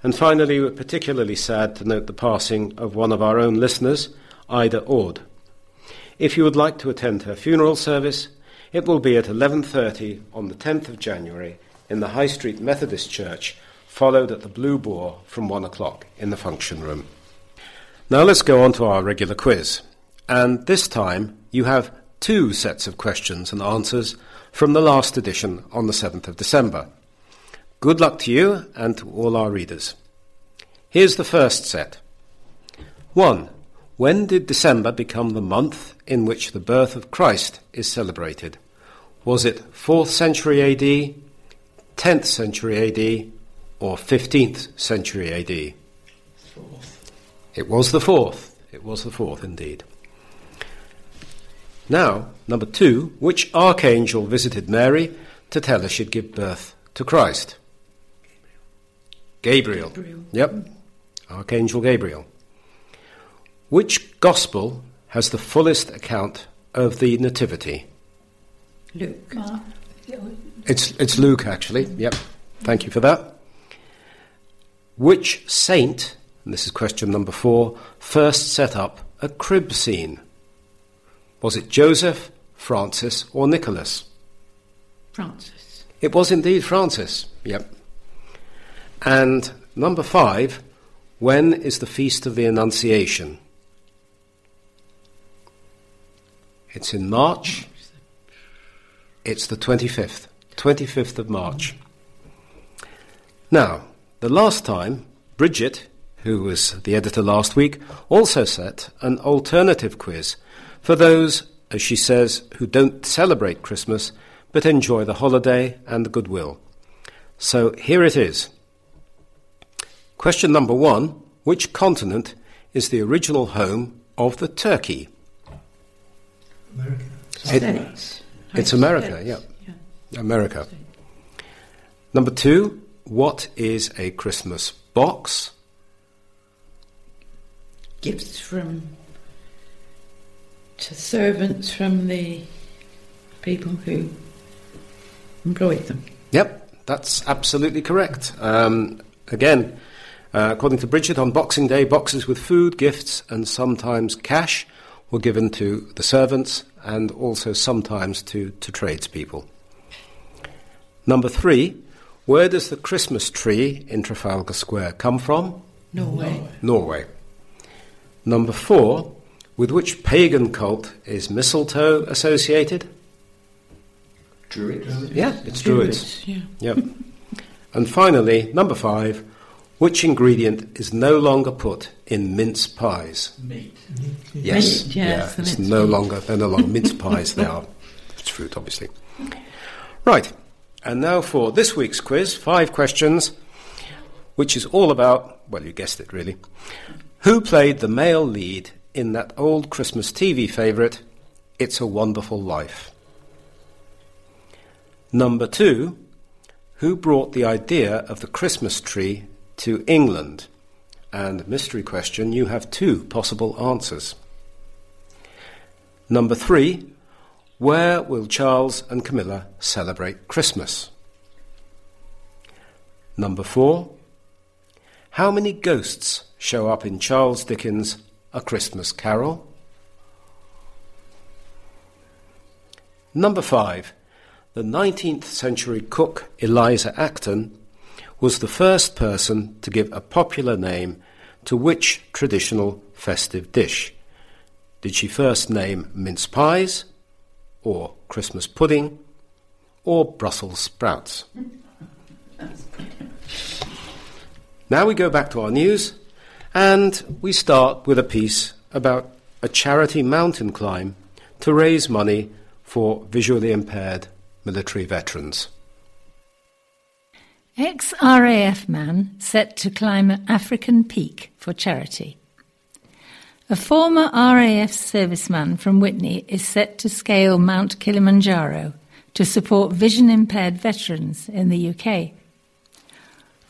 And finally, we're particularly sad to note the passing of one of our own listeners, Ida Ord. If you would like to attend her funeral service, it will be at 11:30 on the 10th of January in the High Street Methodist Church, followed at the Blue Boar from 1 o'clock in the function room. Now let's go on to our regular quiz. And this time you have two sets of questions and answers from the last edition on the 7th of December. Good luck to you and to all our readers. Here's the first set. 1. When did December become the month in which the birth of Christ is celebrated? Was it 4th century AD, 10th century AD, or 15th century AD? Fourth. It was the fourth. It was the fourth, indeed. Now, number two, which archangel visited Mary to tell her she'd give birth to Christ? Gabriel. Gabriel. Yep, Archangel Gabriel. Which gospel has the fullest account of the Nativity? Luke. It's, it's Luke, actually. Yep. Thank you for that. Which saint and this is question number four, first set up a crib scene? Was it Joseph, Francis, or Nicholas? Francis. It was indeed Francis, yep. And number five, when is the Feast of the Annunciation? It's in March. It's the 25th, 25th of March. Now, the last time, Bridget, who was the editor last week, also set an alternative quiz for those, as she says, who don't celebrate Christmas but enjoy the holiday and the goodwill. So here it is. Question number one Which continent is the original home of the turkey? America. It- it's America, yeah. America. Number two, what is a Christmas box? Gifts from to servants from the people who employed them. Yep, that's absolutely correct. Um, again, uh, according to Bridget, on Boxing Day, boxes with food, gifts, and sometimes cash were given to the servants and also sometimes to, to tradespeople. Number three, where does the Christmas tree in Trafalgar Square come from? Norway. Norway. Number four, with which pagan cult is mistletoe associated? Druids. Yeah, it's Druids. Yeah. Yep. and finally, number five, which ingredient is no longer put in mince pies? Meat. Yes. Meat, yes, yeah, it's mince no pies. longer they're no longer mince pies. They are it's fruit, obviously. Right. And now for this week's quiz, five questions, which is all about well, you guessed it, really. Who played the male lead in that old Christmas TV favourite, It's a Wonderful Life? Number two, who brought the idea of the Christmas tree to England? And mystery question, you have two possible answers. Number three, where will Charles and Camilla celebrate Christmas? Number four, how many ghosts show up in Charles Dickens' A Christmas Carol? Number five, the 19th century cook Eliza Acton was the first person to give a popular name to which traditional festive dish? Did she first name mince pies, or Christmas pudding, or Brussels sprouts? Now we go back to our news, and we start with a piece about a charity mountain climb to raise money for visually impaired military veterans. Ex RAF man set to climb an African peak for charity. A former RAF serviceman from Witney is set to scale Mount Kilimanjaro to support vision impaired veterans in the UK.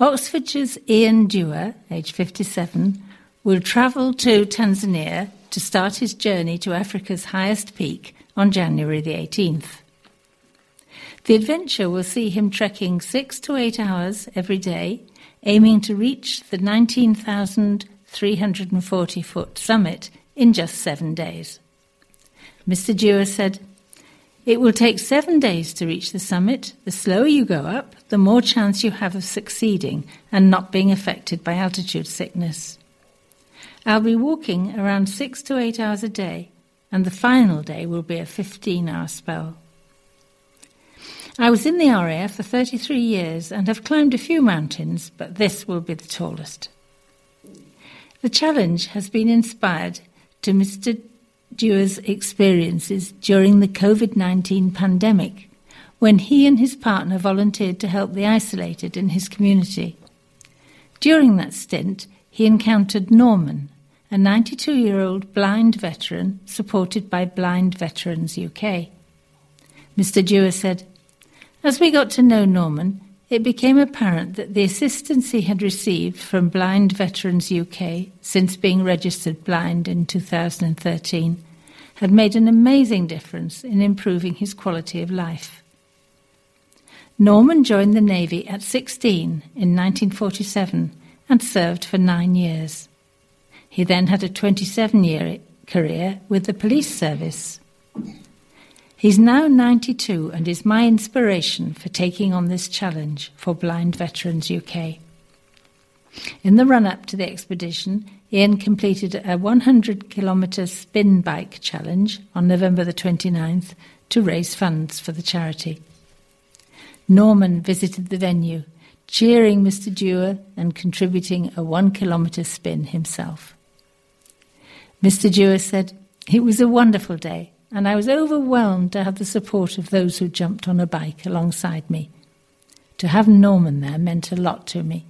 Oxfordshire's Ian Dewar, aged 57, will travel to Tanzania to start his journey to Africa's highest peak on January the 18th. The adventure will see him trekking six to eight hours every day, aiming to reach the 19,340 foot summit in just seven days. Mr. Dewar said, It will take seven days to reach the summit. The slower you go up, the more chance you have of succeeding and not being affected by altitude sickness. I'll be walking around six to eight hours a day, and the final day will be a 15 hour spell. I was in the RAF for 33 years and have climbed a few mountains, but this will be the tallest. The challenge has been inspired to Mr. Dewar's experiences during the COVID 19 pandemic, when he and his partner volunteered to help the isolated in his community. During that stint, he encountered Norman, a 92 year old blind veteran supported by Blind Veterans UK. Mr. Dewar said, As we got to know Norman, it became apparent that the assistance he had received from Blind Veterans UK since being registered blind in 2013 had made an amazing difference in improving his quality of life. Norman joined the Navy at 16 in 1947 and served for nine years. He then had a 27 year career with the police service. He's now 92 and is my inspiration for taking on this challenge for Blind Veterans UK. In the run up to the expedition, Ian completed a 100 kilometre spin bike challenge on November the 29th to raise funds for the charity. Norman visited the venue, cheering Mr. Dewar and contributing a one kilometre spin himself. Mr. Dewar said, It was a wonderful day, and I was overwhelmed to have the support of those who jumped on a bike alongside me. To have Norman there meant a lot to me.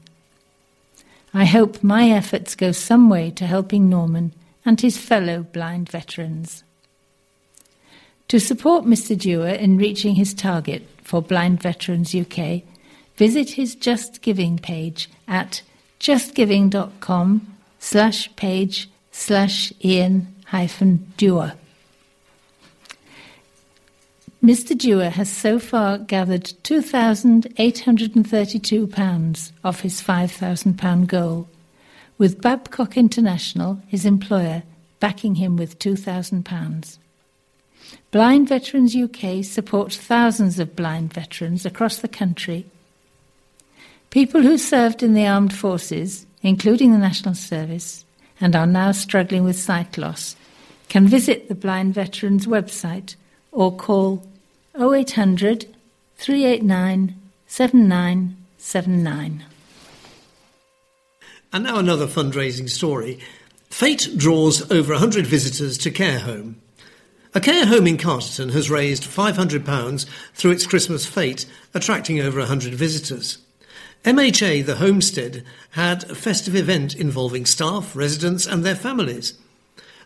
I hope my efforts go some way to helping Norman and his fellow blind veterans. To support Mr. Dewar in reaching his target for Blind Veterans UK, visit his Just Giving page at justgiving.com slash page slash Ian hyphen Dewar. Mr. Dewar has so far gathered £2,832 off his £5,000 goal, with Babcock International, his employer, backing him with £2,000. Blind Veterans UK supports thousands of blind veterans across the country. People who served in the armed forces, including the National Service, and are now struggling with sight loss, can visit the Blind Veterans website or call 0800 389 7979. And now another fundraising story. Fete draws over 100 visitors to Care Home. A care home in Carterton has raised £500 through its Christmas fete, attracting over 100 visitors. MHA, the homestead, had a festive event involving staff, residents, and their families.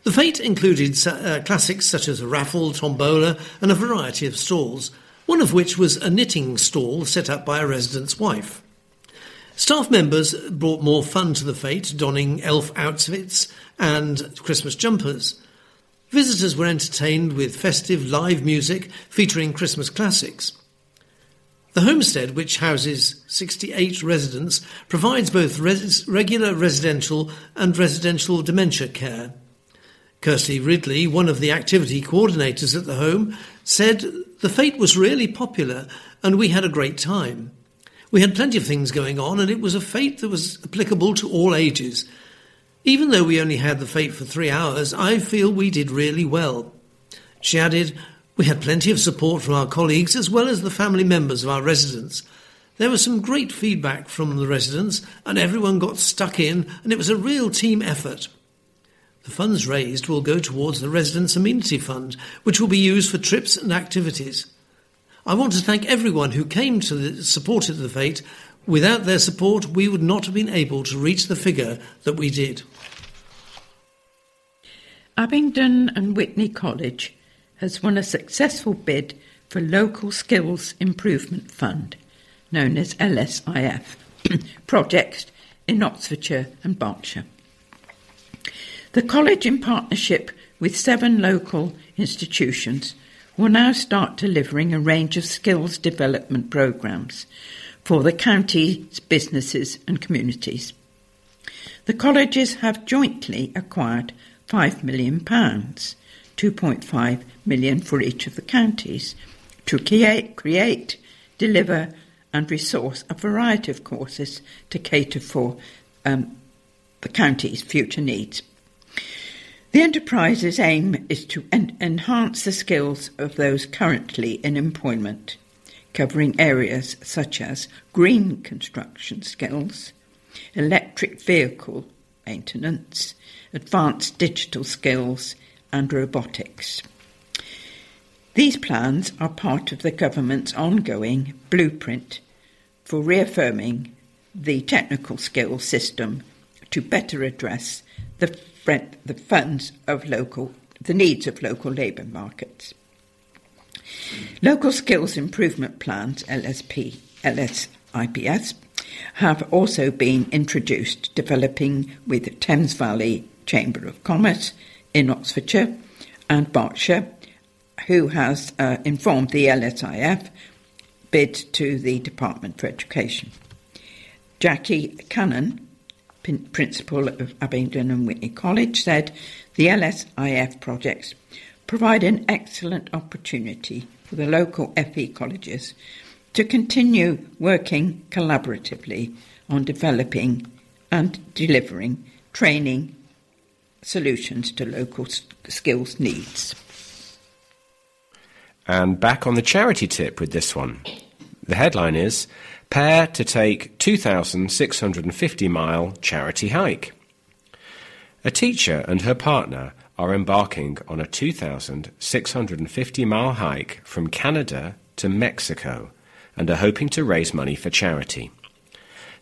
The fete included uh, classics such as a raffle, tombola, and a variety of stalls, one of which was a knitting stall set up by a resident's wife. Staff members brought more fun to the fete, donning elf outfits and Christmas jumpers. Visitors were entertained with festive live music featuring Christmas classics. The homestead, which houses 68 residents, provides both res- regular residential and residential dementia care. Kirsty Ridley, one of the activity coordinators at the home, said the fete was really popular and we had a great time. We had plenty of things going on and it was a fete that was applicable to all ages. Even though we only had the fete for three hours, I feel we did really well. She added, we had plenty of support from our colleagues as well as the family members of our residents. There was some great feedback from the residents and everyone got stuck in and it was a real team effort. The funds raised will go towards the Residents Amenity Fund, which will be used for trips and activities. I want to thank everyone who came to the, supported the fete. Without their support, we would not have been able to reach the figure that we did. Abingdon and Witney College has won a successful bid for Local Skills Improvement Fund, known as LSIF, projects in Oxfordshire and Berkshire. The college, in partnership with seven local institutions, will now start delivering a range of skills development programmes for the county's businesses and communities. The colleges have jointly acquired £5 million, £2.5 million for each of the counties, to create, create, deliver, and resource a variety of courses to cater for um, the county's future needs. The enterprise's aim is to en- enhance the skills of those currently in employment, covering areas such as green construction skills, electric vehicle maintenance, advanced digital skills, and robotics. These plans are part of the government's ongoing blueprint for reaffirming the technical skills system to better address the the funds of local, the needs of local labour markets. Local Skills Improvement Plans, LSP, LSIPS, have also been introduced, developing with the Thames Valley Chamber of Commerce in Oxfordshire and Berkshire, who has uh, informed the LSIF bid to the Department for Education. Jackie Cannon, principal of Abingdon and Witney College, said the LSIF projects provide an excellent opportunity for the local FE colleges to continue working collaboratively on developing and delivering training solutions to local skills needs. And back on the charity tip with this one. The headline is Pair to take 2,650 mile charity hike. A teacher and her partner are embarking on a 2,650 mile hike from Canada to Mexico and are hoping to raise money for charity.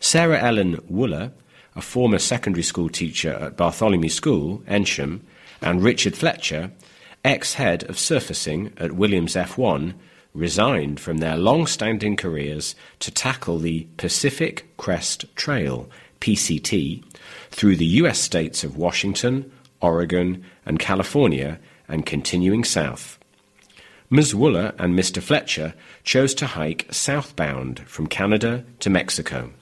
Sarah Ellen Wooler, a former secondary school teacher at Bartholomew School, Eynsham, and Richard Fletcher, ex head of surfacing at Williams F1, resigned from their long standing careers to tackle the Pacific Crest Trail, PCT, through the US states of Washington, Oregon, and California, and continuing south. Ms. Wooler and Mr. Fletcher chose to hike southbound from Canada to Mexico.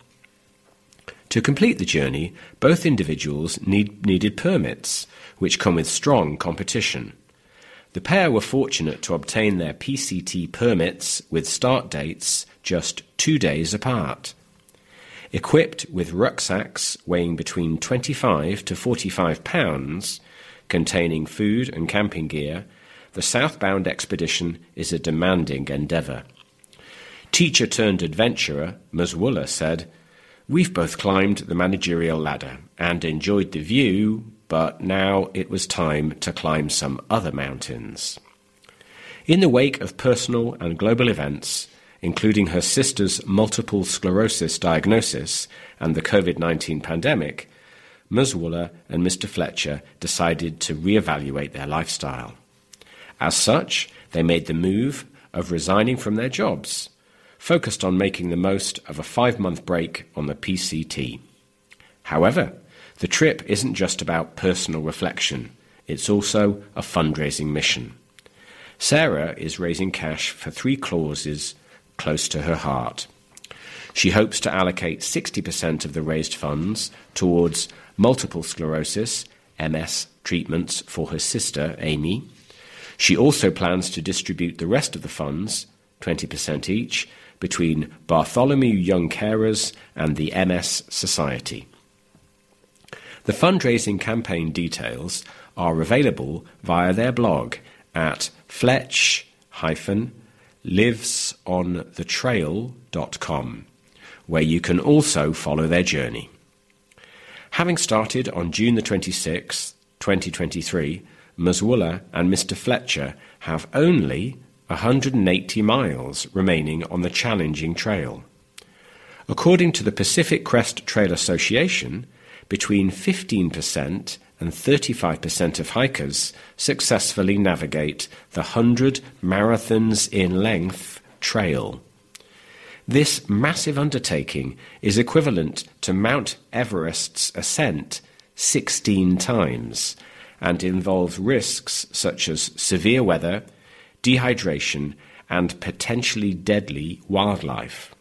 To complete the journey, both individuals need, needed permits, which come with strong competition. The pair were fortunate to obtain their PCT permits with start dates just two days apart. Equipped with rucksacks weighing between 25 to 45 pounds, containing food and camping gear, the southbound expedition is a demanding endeavour. Teacher turned adventurer. Wooler said, We've both climbed the managerial ladder and enjoyed the view, but now it was time to climb some other mountains. In the wake of personal and global events, including her sister's multiple sclerosis diagnosis and the COVID 19 pandemic, Ms. Wooler and Mr. Fletcher decided to re-evaluate their lifestyle. As such, they made the move of resigning from their jobs focused on making the most of a five month break on the PCT. However, the trip isn't just about personal reflection, it's also a fundraising mission. Sarah is raising cash for three causes close to her heart. She hopes to allocate 60% of the raised funds towards multiple sclerosis, MS, treatments for her sister, Amy. She also plans to distribute the rest of the funds, 20% each, between Bartholomew Young Carers and the MS Society. The fundraising campaign details are available via their blog at fletch-livesonthetrail.com, where you can also follow their journey. Having started on June the 26th, 2023, Ms. Wooler and Mr. Fletcher have only 180 miles remaining on the challenging trail. According to the Pacific Crest Trail Association, between 15% and 35% of hikers successfully navigate the 100 marathons in length trail. This massive undertaking is equivalent to Mount Everest's ascent 16 times and involves risks such as severe weather, dehydration, and potentially deadly wildlife.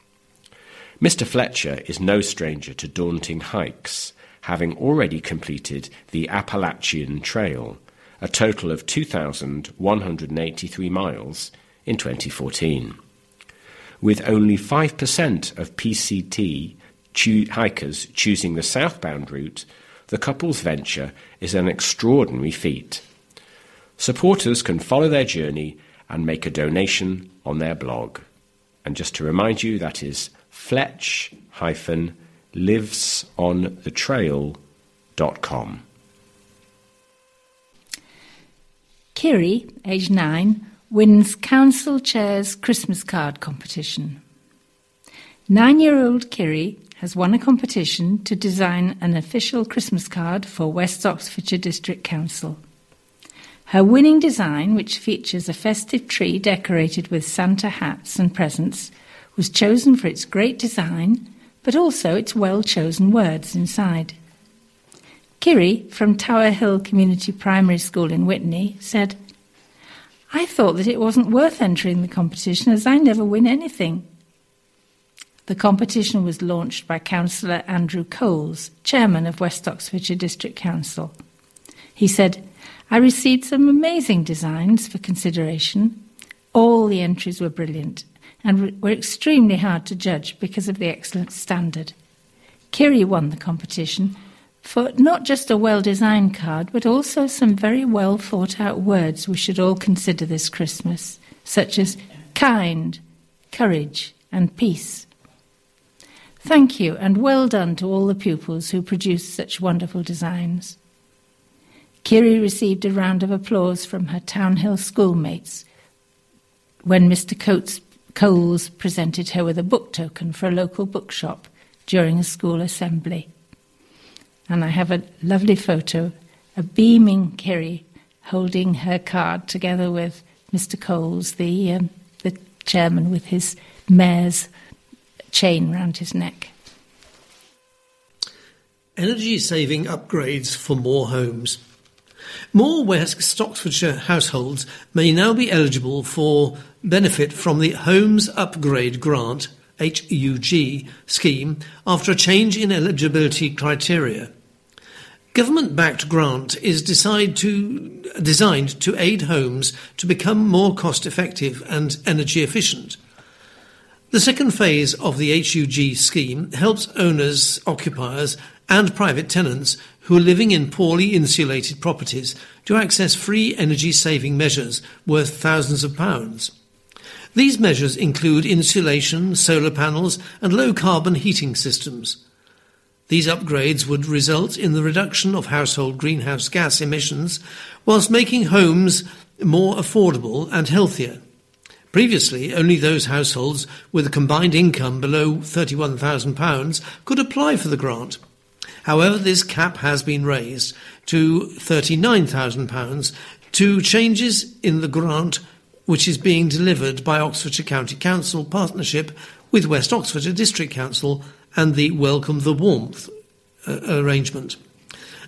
Mr. Fletcher is no stranger to daunting hikes, having already completed the Appalachian Trail, a total of 2,183 miles in 2014. With only 5% of PCT cho- hikers choosing the southbound route, the couple's venture is an extraordinary feat. Supporters can follow their journey and make a donation on their blog. And just to remind you, that is fletch livesonthetrail.com. Kiri, age nine, wins Council Chair's Christmas card competition. Nine year old Kiri has won a competition to design an official Christmas card for West Oxfordshire District Council. Her winning design, which features a festive tree decorated with Santa hats and presents, was chosen for its great design, but also its well chosen words inside. Kiri from Tower Hill Community Primary School in Witney said, I thought that it wasn't worth entering the competition as I never win anything. The competition was launched by Councillor Andrew Coles, Chairman of West Oxfordshire District Council. He said, I received some amazing designs for consideration. All the entries were brilliant and were extremely hard to judge because of the excellent standard. Kiri won the competition for not just a well designed card, but also some very well thought out words we should all consider this Christmas, such as kind, courage, and peace. Thank you and well done to all the pupils who produced such wonderful designs. Kiri received a round of applause from her Townhill schoolmates when Mr. Coates, Coles presented her with a book token for a local bookshop during a school assembly. And I have a lovely photo, a beaming Kiri holding her card together with Mr. Coles, the, um, the chairman, with his mayor's chain round his neck. Energy saving upgrades for more homes. More West Oxfordshire households may now be eligible for benefit from the Homes Upgrade Grant HUG scheme after a change in eligibility criteria. Government backed grant is to, designed to aid homes to become more cost effective and energy efficient. The second phase of the HUG scheme helps owners, occupiers, and private tenants who are living in poorly insulated properties to access free energy saving measures worth thousands of pounds. These measures include insulation, solar panels, and low carbon heating systems. These upgrades would result in the reduction of household greenhouse gas emissions whilst making homes more affordable and healthier. Previously, only those households with a combined income below £31,000 could apply for the grant. However, this cap has been raised to £39,000 to changes in the grant which is being delivered by Oxfordshire County Council partnership with West Oxfordshire District Council and the Welcome the Warmth uh, arrangement.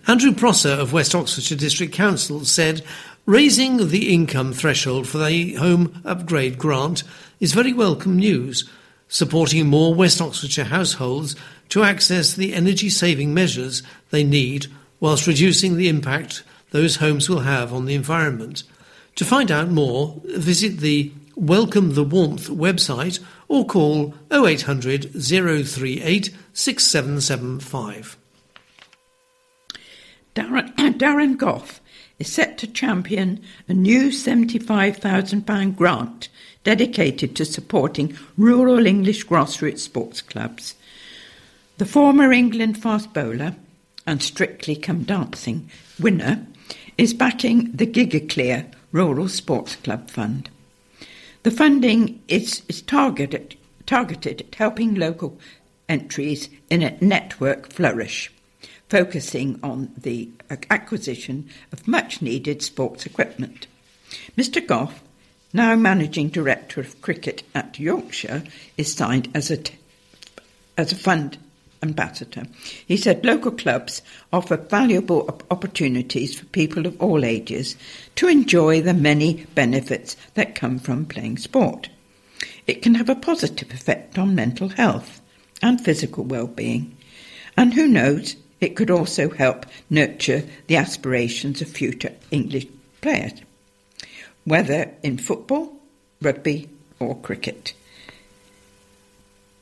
Andrew Prosser of West Oxfordshire District Council said, Raising the income threshold for the home upgrade grant is very welcome news, supporting more West Oxfordshire households to access the energy saving measures they need whilst reducing the impact those homes will have on the environment. To find out more, visit the Welcome the Warmth website or call 0800 038 6775. Darren, Darren Gough is set to champion a new £75,000 grant dedicated to supporting rural English grassroots sports clubs. The former England fast bowler and Strictly Come Dancing winner is backing the GigaClear Rural Sports Club Fund. The funding is, is targeted, targeted at helping local entries in a network flourish, focusing on the acquisition of much needed sports equipment. Mr. Gough, now managing director of cricket at Yorkshire, is signed as a, as a fund ambassador. He said local clubs offer valuable opportunities for people of all ages to enjoy the many benefits that come from playing sport. It can have a positive effect on mental health and physical well-being. And who knows, it could also help nurture the aspirations of future English players, whether in football, rugby, or cricket.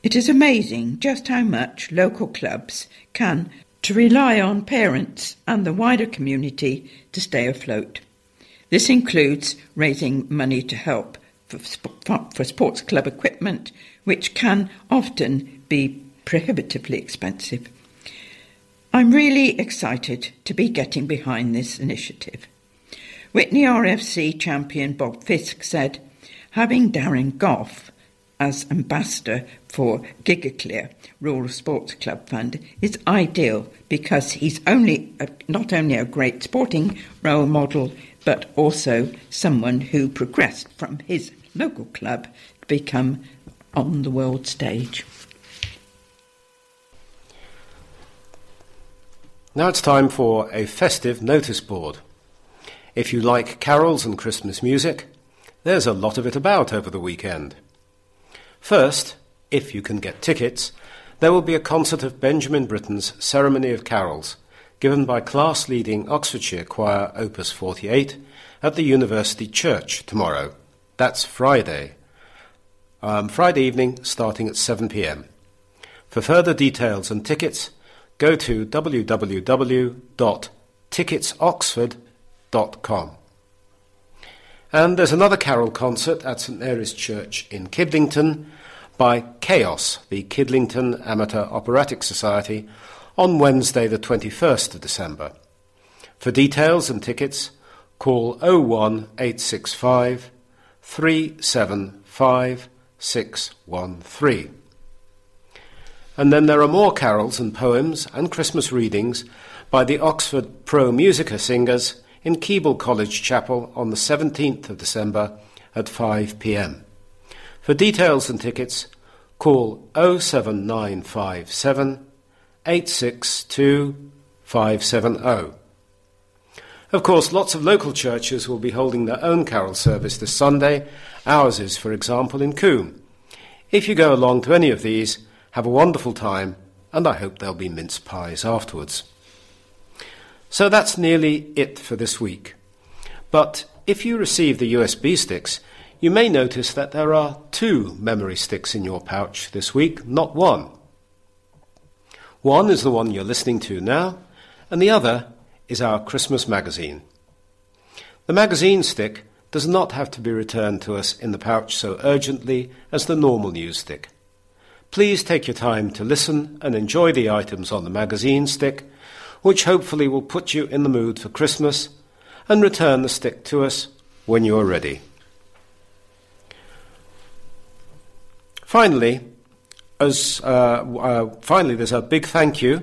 It is amazing just how much local clubs can to rely on parents and the wider community to stay afloat. This includes raising money to help for, for sports club equipment, which can often be prohibitively expensive. I'm really excited to be getting behind this initiative. Witney RFC champion Bob Fisk said, having Darren Gough as ambassador for GigaClear Rural Sports Club Fund is ideal because he's only a, not only a great sporting role model, but also someone who progressed from his local club to become on the world stage. Now it's time for a festive notice board. If you like carols and Christmas music, there's a lot of it about over the weekend. First, if you can get tickets, there will be a concert of Benjamin Britten's Ceremony of Carols, given by class leading Oxfordshire Choir Opus 48 at the University Church tomorrow. That's Friday. Um, Friday evening starting at 7 pm. For further details and tickets, go to www.ticketsoxford.com. And there's another carol concert at St Mary's Church in Kidlington by Chaos, the Kidlington Amateur Operatic Society, on Wednesday, the 21st of December. For details and tickets, call 01865 375 613. And then there are more carols and poems and Christmas readings by the Oxford Pro Musica singers in Keble College Chapel on the 17th of December at 5 pm. For details and tickets, call 07957 862 570. Of course, lots of local churches will be holding their own carol service this Sunday. Ours is, for example, in Combe. If you go along to any of these, have a wonderful time, and I hope there'll be mince pies afterwards. So that's nearly it for this week. But if you receive the USB sticks, you may notice that there are two memory sticks in your pouch this week, not one. One is the one you're listening to now, and the other is our Christmas magazine. The magazine stick does not have to be returned to us in the pouch so urgently as the normal news stick. Please take your time to listen and enjoy the items on the magazine stick, which hopefully will put you in the mood for Christmas, and return the stick to us when you are ready. Finally, as uh, uh, finally, there's a big thank you,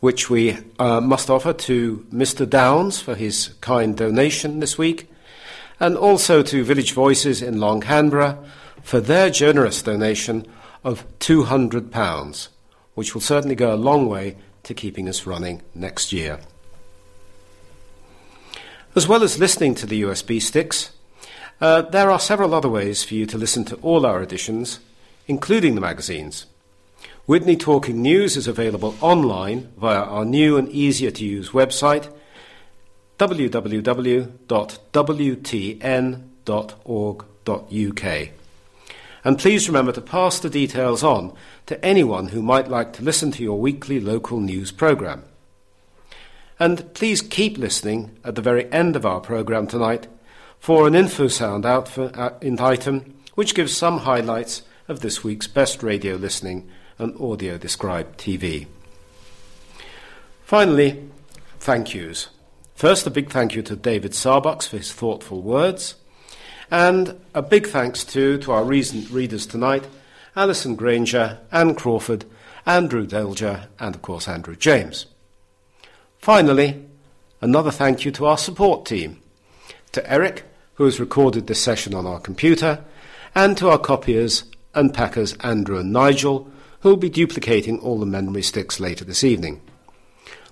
which we uh, must offer to Mr. Downs for his kind donation this week, and also to Village Voices in Long for their generous donation of £200, which will certainly go a long way to keeping us running next year. As well as listening to the USB sticks, uh, there are several other ways for you to listen to all our editions, including the magazines. Witney Talking News is available online via our new and easier to use website www.wtn.org.uk. And please remember to pass the details on to anyone who might like to listen to your weekly local news programme. And please keep listening at the very end of our programme tonight for an InfoSound outfit, uh, item which gives some highlights of this week's best radio listening and audio described TV. Finally, thank yous. First, a big thank you to David Sarbucks for his thoughtful words. And a big thanks too to our recent readers tonight Alison Granger, Anne Crawford, Andrew Delger, and of course Andrew James. Finally, another thank you to our support team, to Eric, who has recorded this session on our computer, and to our copiers and packers Andrew and Nigel, who will be duplicating all the memory sticks later this evening.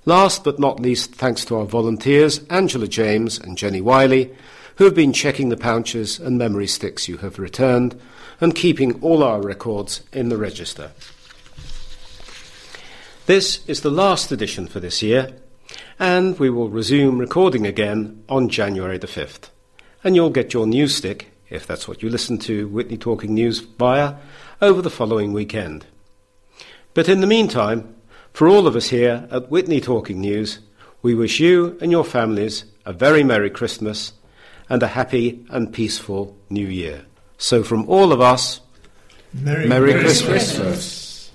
Last but not least, thanks to our volunteers, Angela James and Jenny Wiley, who have been checking the pouches and memory sticks you have returned and keeping all our records in the register. This is the last edition for this year, and we will resume recording again on January the 5th. And you'll get your news stick, if that's what you listen to Witney Talking News via, over the following weekend. But in the meantime, for all of us here at Witney Talking News, we wish you and your families a very Merry Christmas and a happy and peaceful new year. So, from all of us, Merry, Merry Christmas. Christmas.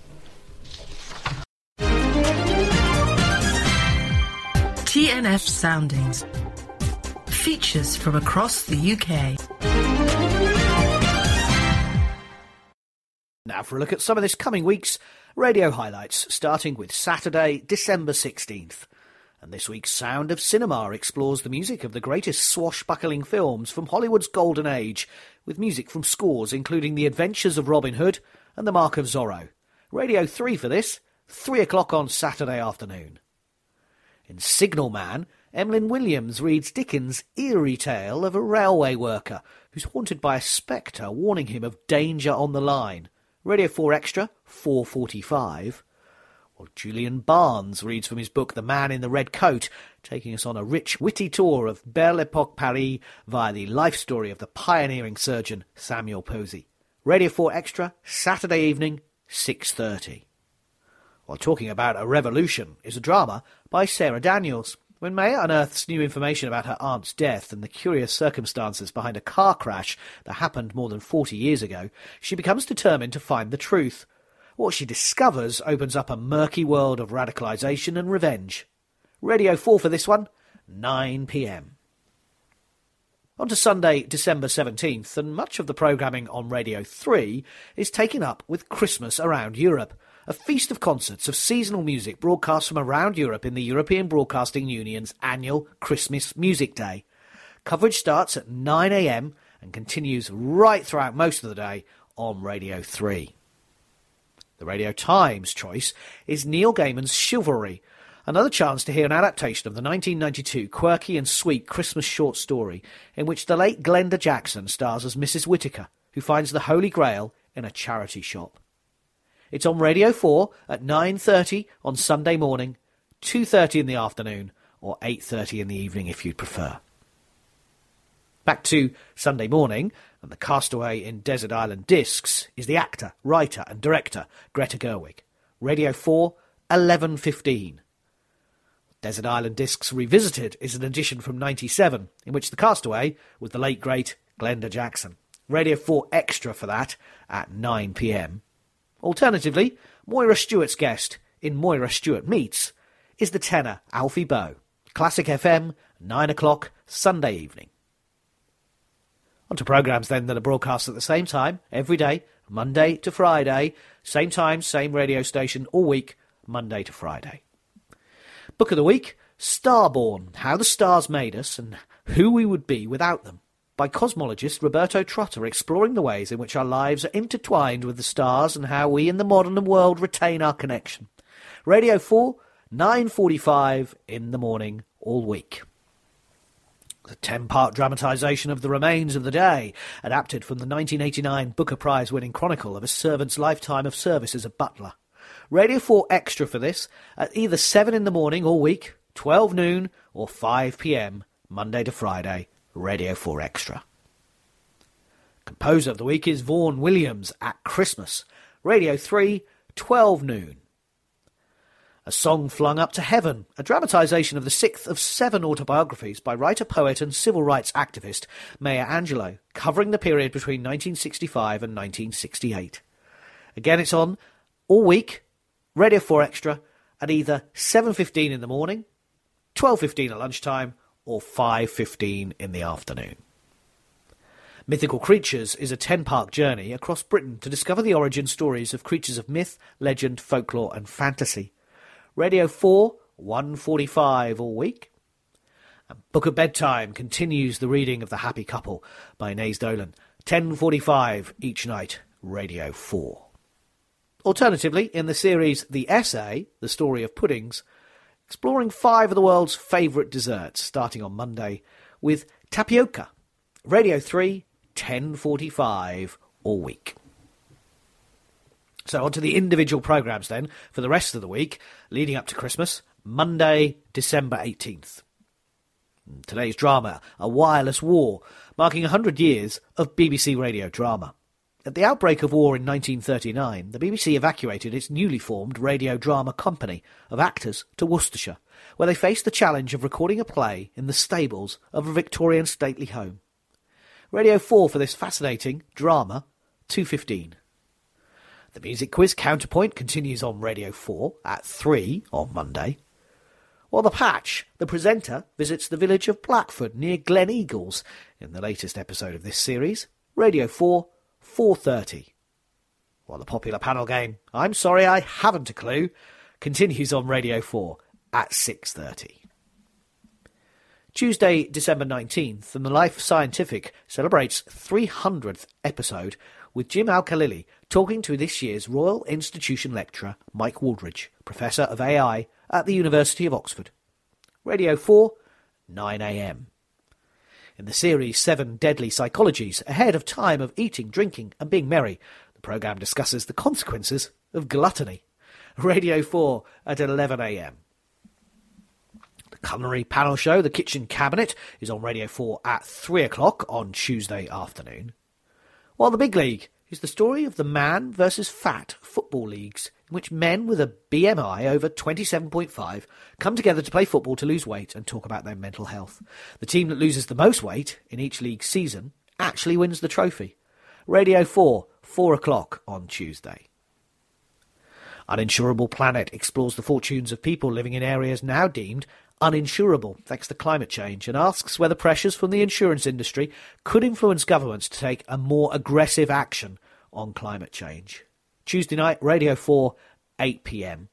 TNF Soundings. Features from across the UK. Now for a look at some of this coming week's radio highlights, starting with Saturday, December 16th. And this week's Sound of Cinema explores the music of the greatest swashbuckling films from Hollywood's golden age, with music from scores including The Adventures of Robin Hood and The Mark of Zorro. Radio 3 for this, 3 o'clock on Saturday afternoon. In Signal Man, Emlyn Williams reads Dickens' eerie tale of a railway worker who's haunted by a spectre warning him of danger on the line. Radio 4 Extra, 4.45. Well, Julian Barnes reads from his book The Man in the Red Coat, taking us on a rich, witty tour of Belle Epoque Paris via the life story of the pioneering surgeon Samuel Pozzi. Radio 4 Extra, Saturday evening, 6.30. While talking about a revolution is a drama by Sarah Daniels. When Maya unearths new information about her aunt's death and the curious circumstances behind a car crash that happened more than 40 years ago, she becomes determined to find the truth. What she discovers opens up a murky world of radicalisation and revenge. Radio 4 for this one, 9 pm. On to Sunday, December 17th, and much of the programming on Radio 3 is taken up with Christmas around Europe a feast of concerts of seasonal music broadcast from around Europe in the European Broadcasting Union's annual Christmas Music Day. Coverage starts at 9am and continues right throughout most of the day on Radio 3. The Radio Times choice is Neil Gaiman's Chivalry, another chance to hear an adaptation of the 1992 quirky and sweet Christmas short story in which the late Glenda Jackson stars as Mrs. Whitaker, who finds the Holy Grail in a charity shop. It's on Radio 4 at 9.30 on Sunday morning, 2.30 in the afternoon, or 8.30 in the evening if you'd prefer. Back to Sunday morning, and the castaway in Desert Island Discs is the actor, writer and director Greta Gerwig. Radio 4, 11.15. Desert Island Discs Revisited is an edition from 97, in which the castaway was the late great Glenda Jackson. Radio 4 Extra for that at 9pm. Alternatively, Moira Stewart's guest in Moira Stewart Meets is the tenor Alfie Boe. Classic FM, 9 o'clock, Sunday evening. On to programmes then that are broadcast at the same time, every day, Monday to Friday, same time, same radio station, all week, Monday to Friday. Book of the Week, Starborn, How the Stars Made Us and Who We Would Be Without Them by cosmologist Roberto Trotta exploring the ways in which our lives are intertwined with the stars and how we in the modern world retain our connection. Radio 4, 9.45 in the morning all week. The 10-part dramatisation of The Remains of the Day, adapted from the 1989 Booker Prize winning chronicle of a servant's lifetime of service as a butler. Radio 4 Extra for this, at either 7 in the morning all week, 12 noon, or 5 pm, Monday to Friday, Radio 4 Extra. Composer of the week is Vaughan Williams at Christmas. Radio 3, 12 noon. A Song Flung Up to Heaven, a dramatisation of the sixth of seven autobiographies by writer, poet, and civil rights activist Maya Angelou, covering the period between 1965 and 1968. Again, it's on all week, Radio 4 Extra, at either 7.15 in the morning, 12.15 at lunchtime, or 5.15 in the afternoon. Mythical Creatures is a 10-part journey across Britain to discover the origin stories of creatures of myth, legend, folklore and fantasy. Radio 4, 145 all week. And Book of Bedtime continues the reading of The Happy Couple by Inez Dolan, 10.45 each night, Radio 4. Alternatively, in the series The Essay, The Story of Puddings, exploring five of the world's favourite desserts, starting on Monday with tapioca. Radio 3, 10.45 all week. So on to the individual programmes then for the rest of the week, leading up to Christmas, Monday, December 18th. Today's drama, A Wireless War, marking 100 years of BBC radio drama. At the outbreak of war in 1939, the BBC evacuated its newly formed radio drama company of actors to Worcestershire, where they faced the challenge of recording a play in the stables of a Victorian stately home. Radio 4 for this fascinating drama, 2.15. The music quiz Counterpoint continues on Radio 4 at 3 on Monday. While The Patch, the presenter, visits the village of Blackford near Gleneagles in the latest episode of this series, Radio 4 4.30. While the popular panel game, I'm sorry I haven't a clue, continues on Radio 4 at 6.30. Tuesday, December 19th, and the Life Scientific celebrates 300th episode with Jim Al-Khalili talking to this year's Royal Institution lecturer Mike Wooldridge, Professor of AI at the University of Oxford. Radio 4, 9am. In the series Seven Deadly Psychologies, ahead of time of eating, drinking, and being merry, the programme discusses the consequences of gluttony. Radio 4 at 11am. The culinary panel show, The Kitchen Cabinet, is on Radio 4 at 3 o'clock on Tuesday afternoon. While The Big League is the story of the man versus fat football leagues in which men with a BMI over 27.5 come together to play football to lose weight and talk about their mental health. The team that loses the most weight in each league season actually wins the trophy. Radio 4, 4 o'clock on Tuesday. Uninsurable Planet explores the fortunes of people living in areas now deemed uninsurable thanks to climate change and asks whether pressures from the insurance industry could influence governments to take a more aggressive action on climate change. Tuesday night, Radio 4, 8 pm.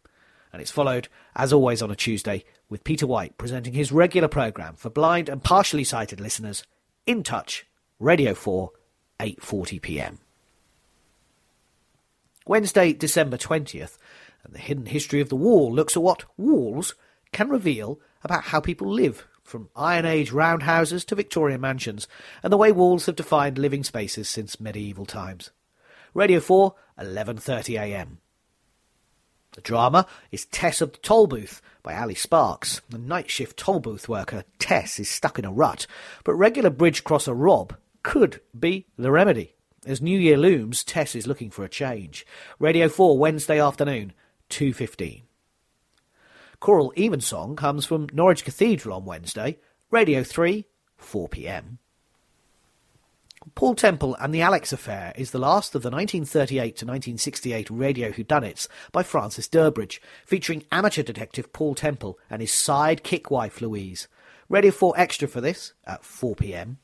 And it's followed, as always on a Tuesday, with Peter White presenting his regular programme for blind and partially sighted listeners, In Touch, Radio 4, 8.40 pm. Wednesday, December 20th, and the hidden history of the wall looks at what walls can reveal about how people live, from Iron Age roundhouses to Victorian mansions, and the way walls have defined living spaces since medieval times. Radio 4, 11.30am. The drama is Tess of the Toll Booth by Ali Sparks. The night shift toll booth worker, Tess, is stuck in a rut, but regular bridge crosser Rob could be the remedy. As New Year looms, Tess is looking for a change. Radio 4, Wednesday afternoon, 2.15. Choral Evensong comes from Norwich Cathedral on Wednesday, Radio 3, 4pm. Paul Temple and the Alex Affair is the last of the 1938 to 1968 radio whodunits by Francis Durbridge, featuring amateur detective Paul Temple and his sidekick wife Louise. Radio 4 Extra for this at 4pm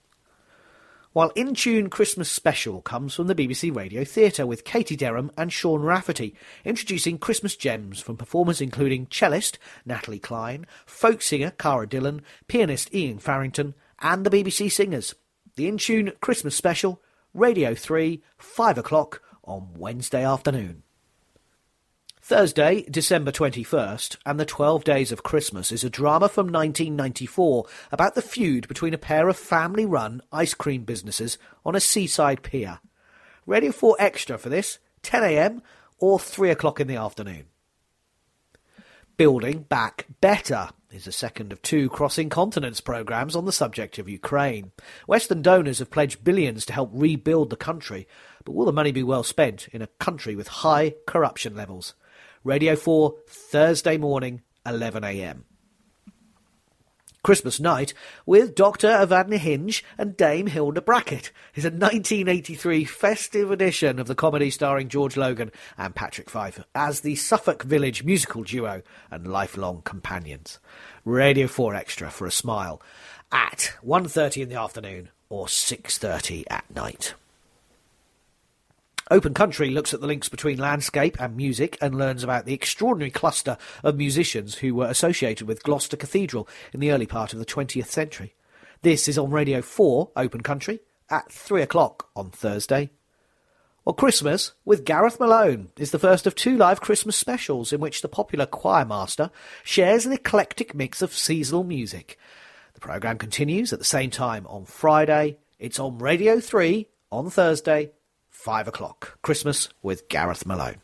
while In Tune Christmas Special comes from the BBC Radio Theatre with Katie Derham and Sean Rafferty, introducing Christmas gems from performers including cellist Natalie Clein, folk singer Cara Dillon, pianist Iain Farrington, and the BBC Singers. The In Tune Christmas Special, Radio 3, 5 o'clock on Wednesday afternoon. Thursday, December 21st, and the 12 Days of Christmas is a drama from 1994 about the feud between a pair of family run ice cream businesses on a seaside pier. Radio 4 Extra for this, 10am or 3 o'clock in the afternoon. Building Back Better is the second of two Crossing Continents programmes on the subject of Ukraine. Western donors have pledged billions to help rebuild the country, but will the money be well spent in a country with high corruption levels? Radio 4, Thursday morning, 11am. Christmas Night with Dr. Evadne Hinge and Dame Hilda Brackett is a 1983 festive edition of the comedy starring George Logan and Patrick Fyffe as the Suffolk Village musical duo and lifelong companions. Radio 4 Extra for a smile at 1.30 in the afternoon or 6.30 at night. Open Country looks at the links between landscape and music and learns about the extraordinary cluster of musicians who were associated with Gloucester Cathedral in the early part of the 20th century. This is on Radio 4, Open Country, at 3 o'clock on Thursday. Well, Christmas with Gareth Malone is the first of two live Christmas specials in which the popular choir master shares an eclectic mix of seasonal music. The programme continues at the same time on Friday. It's on Radio 3 on Thursday 5 o'clock. Christmas with Gareth Malone.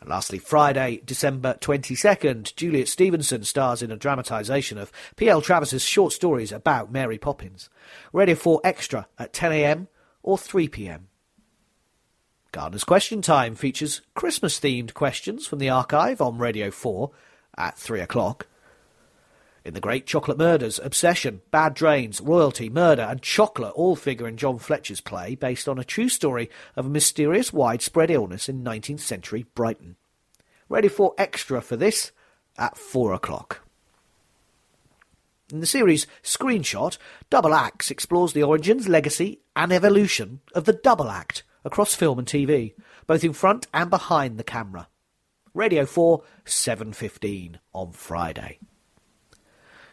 And lastly, Friday, December 22nd, Juliet Stevenson stars in a dramatisation of P.L. Travers's short stories about Mary Poppins. Radio 4 Extra at 10am or 3pm. Gardener's Question Time features Christmas themed questions from the archive on Radio 4 at 3 o'clock. In The Great Chocolate Murders, Obsession, Bad Drains, Royalty, Murder, and Chocolate all figure in John Fletcher's play based on a true story of a mysterious widespread illness in 19th century Brighton. Ready for extra for this at 4 o'clock. In the series Screenshot, Double Acts explores the origins, legacy, and evolution of the double act across film and TV, both in front and behind the camera. Radio 4, 7.15 on Friday.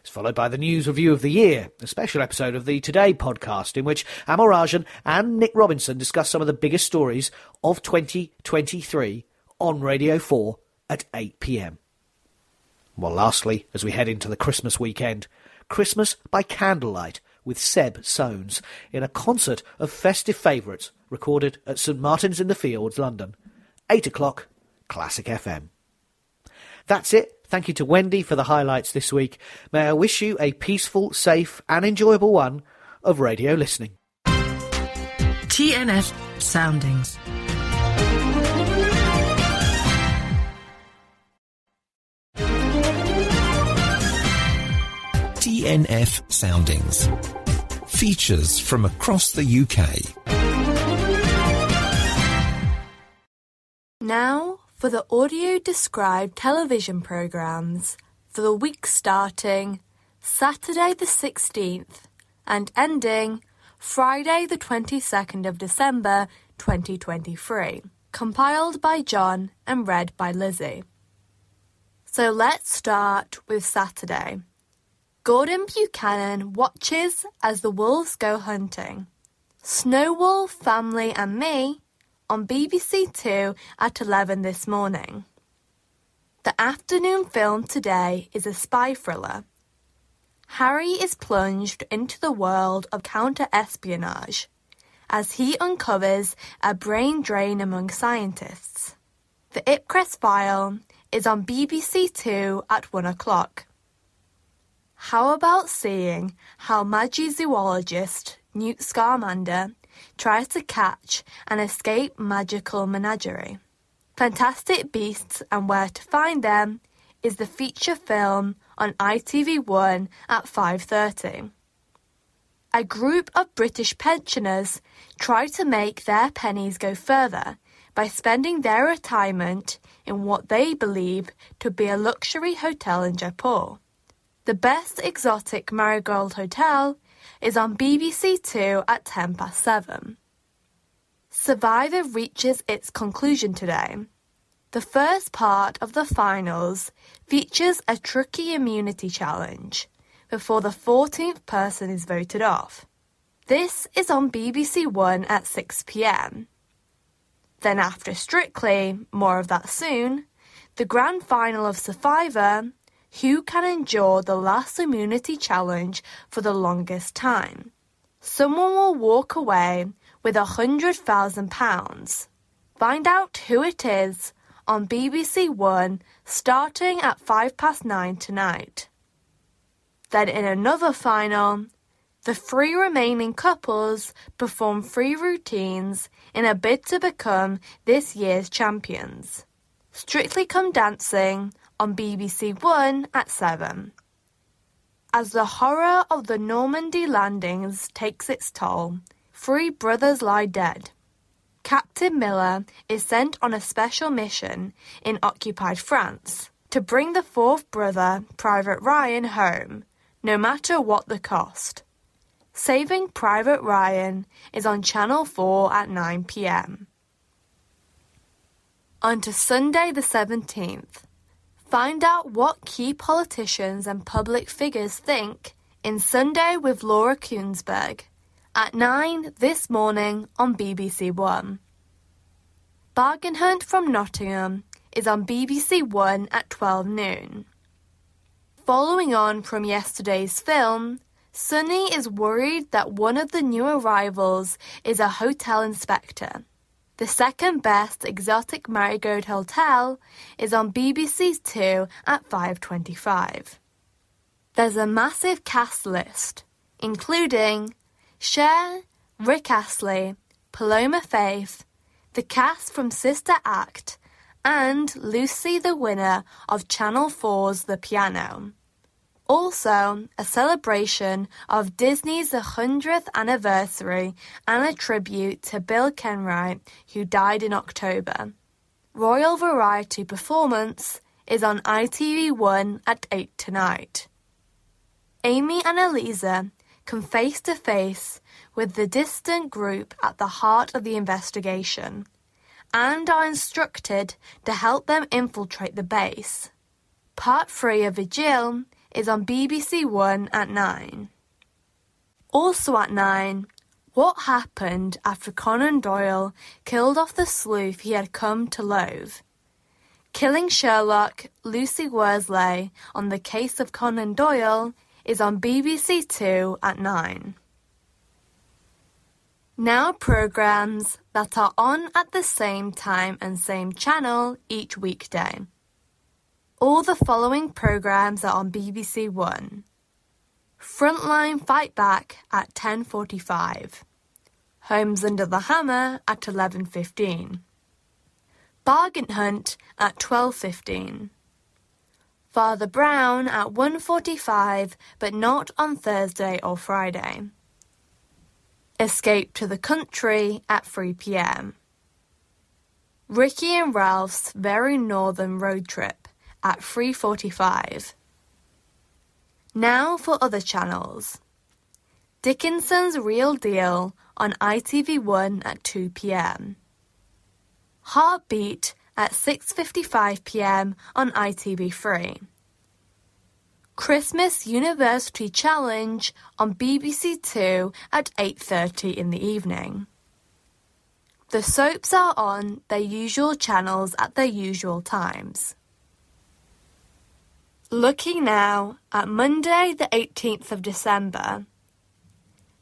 It's followed by the news review of the year, a special episode of the Today podcast in which Amol Rajan and Nick Robinson discuss some of the biggest stories of 2023 on Radio 4 at 8 pm. Well, lastly, as we head into the Christmas weekend, Christmas by Candlelight with Zeb Soanes in a concert of festive favourites recorded at St Martin's in the Fields, London. 8 o'clock, Classic FM. That's it. Thank you to Wendy for the highlights this week. May I wish you a peaceful, safe, and enjoyable one of radio listening. TNS Soundings. TNF Soundings. Features from across the UK. Now, for the audio described television programmes for the week starting Saturday the 16th and ending Friday the 22nd of December 2023. Compiled by John and read by Lizzie. So let's start with Saturday. Gordon Buchanan watches as the wolves go hunting. Snowwolf, Family and Me on BBC Two at 11 this morning. The afternoon film today is a spy thriller. Harry is plunged into the world of counter-espionage as he uncovers a brain drain among scientists. The Ipcress file is on BBC Two at one o'clock. How about seeing how Magizoologist Newt Scamander tries to catch and escape magical menagerie? Fantastic Beasts and Where to Find Them is the feature film on ITV1 at 5:30. A group of British pensioners try to make their pennies go further by spending their retirement in what they believe to be a luxury hotel in Jaipur. The Best Exotic Marigold Hotel is on BBC Two at 10 past 7. Survivor reaches its conclusion today. The first part of the finals features a tricky immunity challenge before the 14th person is voted off. This is on BBC One at 6 pm. Then, after Strictly, more of that soon, the grand final of Survivor who can endure the last immunity challenge for the longest time. Someone will walk away with a hundred thousand pounds. Find out who it is on BBC One starting at five past nine tonight. Then in another final, the three remaining couples perform three routines in a bid to become this year's champions. Strictly Come Dancing on BBC One at 7. As the horror of the Normandy landings takes its toll, three brothers lie dead. Captain Miller is sent on a special mission in occupied France to bring the fourth brother, Private Ryan, home, no matter what the cost. Saving Private Ryan is on Channel 4 at 9 pm. On to Sunday the 17th. Find out what key politicians and public figures think in Sunday with Laura Kuenssberg at 9 this morning on BBC One. Bargain Hunt from Nottingham is on BBC One at 12 noon. Following on from yesterday's film, Sunny is worried that one of the new arrivals is a hotel inspector. The second best exotic marigold hotel is on BBC Two at 5.25. There's a massive cast list, including Cher, Rick Astley, Paloma Faith, the cast from Sister Act, and Lucy the winner of Channel 4's The Piano. Also, a celebration of Disney's 100th anniversary and a tribute to Bill Kenwright, who died in October. Royal Variety Performance is on ITV1 at 8 tonight. Amy and Eliza come face to face with the distant group at the heart of the investigation and are instructed to help them infiltrate the base. Part 3 of Vigil is on BBC One at 9. Also at 9, what happened after Conan Doyle killed off the sleuth he had come to loathe? Killing Sherlock, Lucy Worsley on the case of Conan Doyle is on BBC Two at 9. Now programmes that are on at the same time and same channel each weekday. All the following programmes are on BBC One. Frontline Fight Back at 10.45. Homes Under the Hammer at 11.15. Bargain Hunt at 12.15. Father Brown at 1.45 but not on Thursday or Friday. Escape to the Country at 3pm. Ricky and Ralf's Very Northern Road Trip at 3.45. Now for other channels. Dickinson's Real Deal on ITV1 at 2pm. Heartbeat at 6.55pm on ITV3. Christmas University Challenge on BBC Two at 8.30 in the evening. The soaps are on their usual channels at their usual times. Looking now at Monday the 18th of December.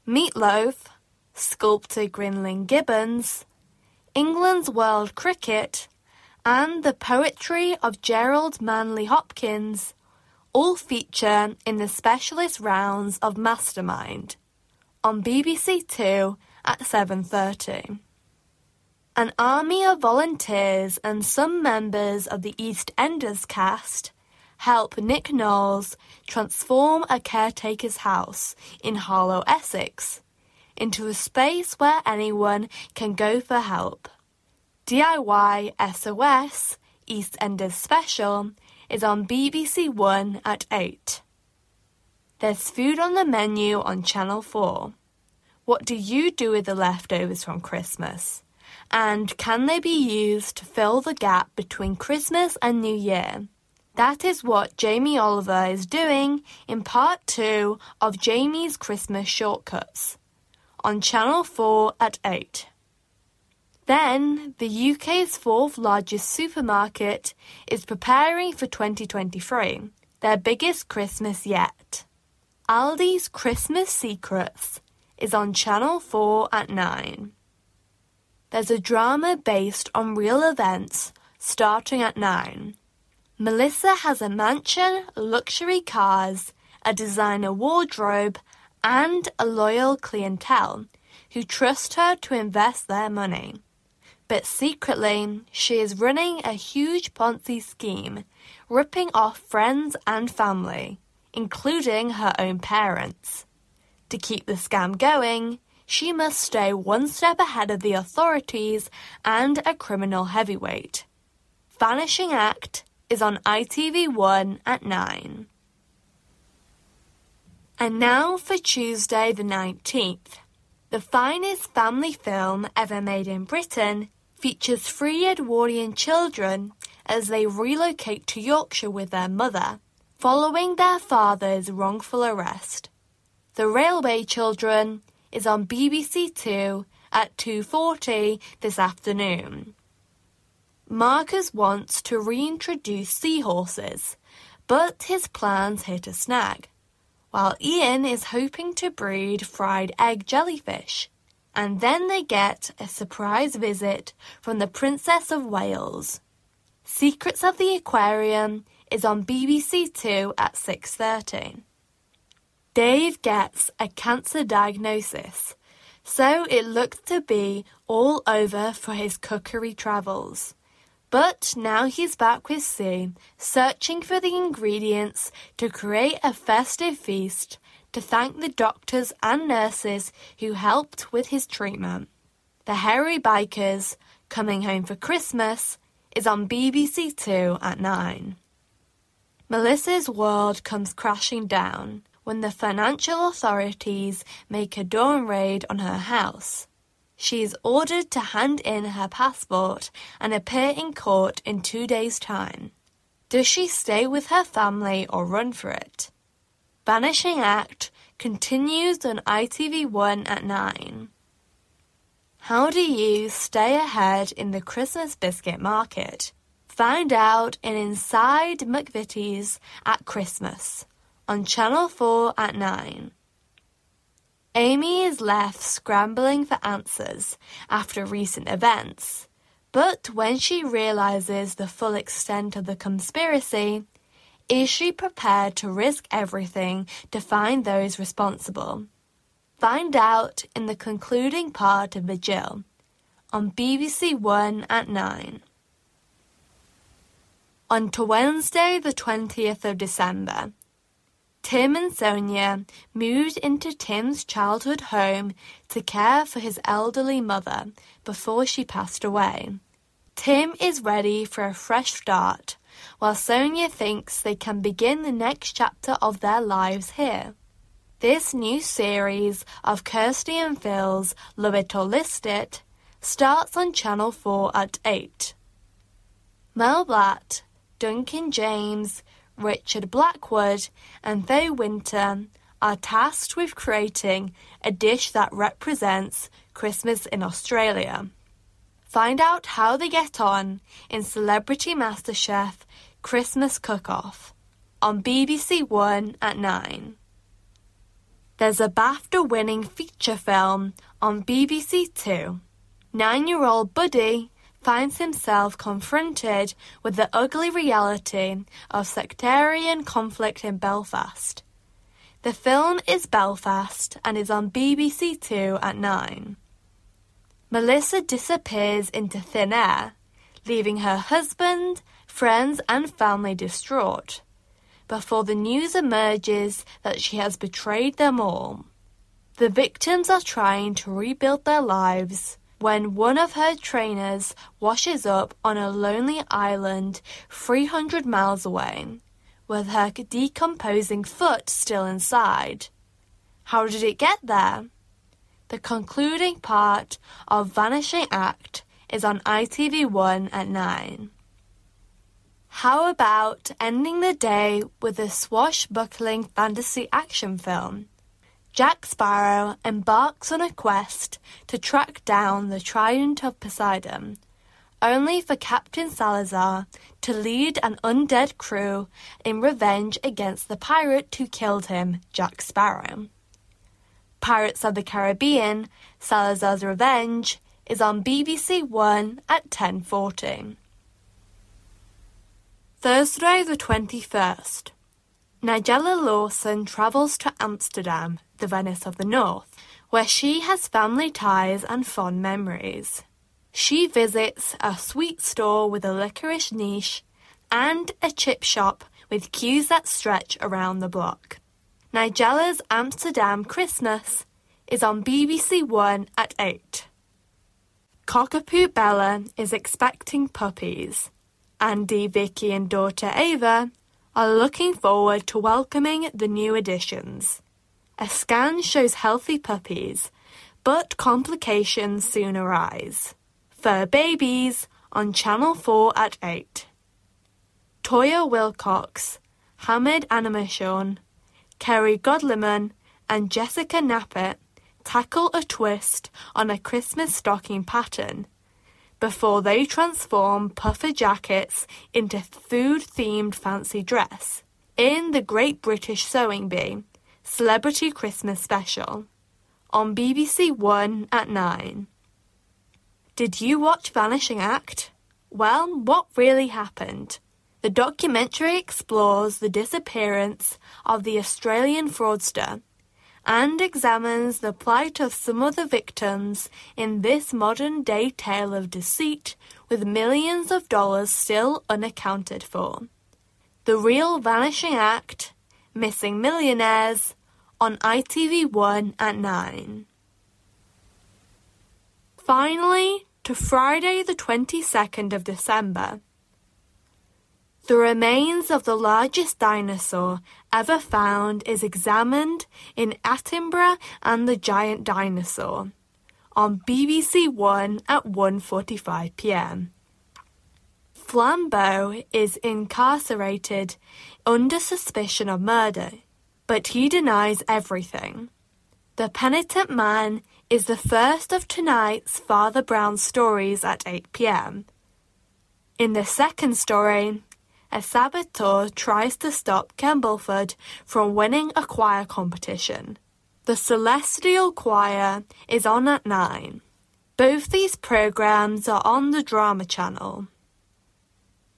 Meatloaf, sculptor Grinling Gibbons, England's World Cricket, and the poetry of Gerard Manley Hopkins all feature in the specialist rounds of Mastermind on BBC Two at 7:30. An army of volunteers and some members of the EastEnders cast help Nick Knowles transform a caretaker's house in Harlow, Essex, into a space where anyone can go for help. DIY SOS EastEnders Special is on BBC One at 8. There's food on the menu on Channel 4. What do you do with the leftovers from Christmas? And can they be used to fill the gap between Christmas and New Year? That is what Jamie Oliver is doing in part two of Jamie's Christmas Shortcuts on Channel 4 at 8. Then, the UK's fourth largest supermarket is preparing for 2023, their biggest Christmas yet. Aldi's Christmas Secrets is on Channel 4 at 9. There's a drama based on real events starting at 9. Melissa has a mansion, luxury cars, a designer wardrobe, and a loyal clientele who trust her to invest their money. But secretly, she is running a huge Ponzi scheme, ripping off friends and family, including her own parents. To keep the scam going, she must stay one step ahead of the authorities and a criminal heavyweight. Vanishing Act is on ITV1 at 9. And now for Tuesday the 19th. The finest family film ever made in Britain features three Edwardian children as they relocate to Yorkshire with their mother, following their father's wrongful arrest. The Railway Children is on BBC Two at 2.40 this afternoon. Marcus wants to reintroduce seahorses, but his plans hit a snag, while Ian is hoping to breed fried egg jellyfish and then they get a surprise visit from the Princess of Wales. Secrets of the Aquarium is on BBC Two at 6:30. Dave gets a cancer diagnosis, so it looks to be all over for his cookery travels. But now he's back with Sue, searching for the ingredients to create a festive feast to thank the doctors and nurses who helped with his treatment. The Hairy Bikers, Coming Home for Christmas, is on BBC Two at 9. Melissa's world comes crashing down when the financial authorities make a dawn raid on her house. She is ordered to hand in her passport and appear in court in two days' time. Does she stay with her family or run for it? Vanishing Act continues on ITV1 at 9. How do you stay ahead in the Christmas biscuit market? Find out in Inside McVitie's at Christmas on Channel 4 at 9. Amy is left scrambling for answers after recent events, but when she realizes the full extent of the conspiracy, is she prepared to risk everything to find those responsible? Find out in the concluding part of Vigil on BBC One at 9. On to Wednesday, the 20th of December. Tim and Sonia moved into Tim's childhood home to care for his elderly mother before she passed away. Tim is ready for a fresh start, while Sonia thinks they can begin the next chapter of their lives here. This new series of Kirsty and Phil's Love It or List It starts on Channel 4 at 8. Mel Blatt, Duncan James, Richard Blackwood, and Faye Winter are tasked with creating a dish that represents Christmas in Australia. Find out how they get on in Celebrity MasterChef Christmas Cook Off on BBC One at 9. There's a BAFTA winning feature film on BBC Two. Nine year old Buddy finds himself confronted with the ugly reality of sectarian conflict in Belfast. The film is Belfast and is on BBC Two at 9. Melissa disappears into thin air, leaving her husband, friends, and family distraught, before the news emerges that she has betrayed them all. The victims are trying to rebuild their lives when one of her trainers washes up on a lonely island 300 miles away, with her decomposing foot still inside. How did it get there? The concluding part of Vanishing Act is on ITV1 at 9. How about ending the day with a swashbuckling fantasy action film? Jack Sparrow embarks on a quest to track down the Trident of Poseidon, only for Captain Salazar to lead an undead crew in revenge against the pirate who killed him, Jack Sparrow. Pirates of the Caribbean: Salazar's Revenge is on BBC One at 10:40. Thursday the 21st. Nigella Lawson travels to Amsterdam, the Venice of the North, where she has family ties and fond memories. She visits a sweet store with a licorice niche and a chip shop with queues that stretch around the block. Nigella's Amsterdam Christmas is on BBC One at 8. Cockapoo Bella is expecting puppies. Andy, Vicky, and daughter Ava are looking forward to welcoming the new additions. A scan shows healthy puppies, but complications soon arise. Fur Babies on Channel 4 at 8. Toyah Willcox, Hamed Animashaun, Kerry Godliman, and Jessica Knappett tackle a twist on a Christmas stocking pattern before they transform puffer jackets into food-themed fancy dress in the Great British Sewing Bee Celebrity Christmas Special on BBC One at 9. Did you watch Vanishing Act? Well, what really happened? The documentary explores the disappearance of the Australian fraudster and examines the plight of some of the victims in this modern day tale of deceit with millions of dollars still unaccounted for. The Real Vanishing Act Missing Millionaires on ITV1 at 9. Finally, to Friday the 22nd of December. The remains of the largest dinosaur ever found is examined in Attenborough and the Giant Dinosaur on BBC One at 1:45 p.m. Flambeau is incarcerated under suspicion of murder, but he denies everything. The Penitent Man is the first of tonight's Father Brown stories at 8 pm. In the second story, a saboteur tries to stop Kembleford from winning a choir competition. The Celestial Choir is on at 9. Both these programs are on the Drama Channel.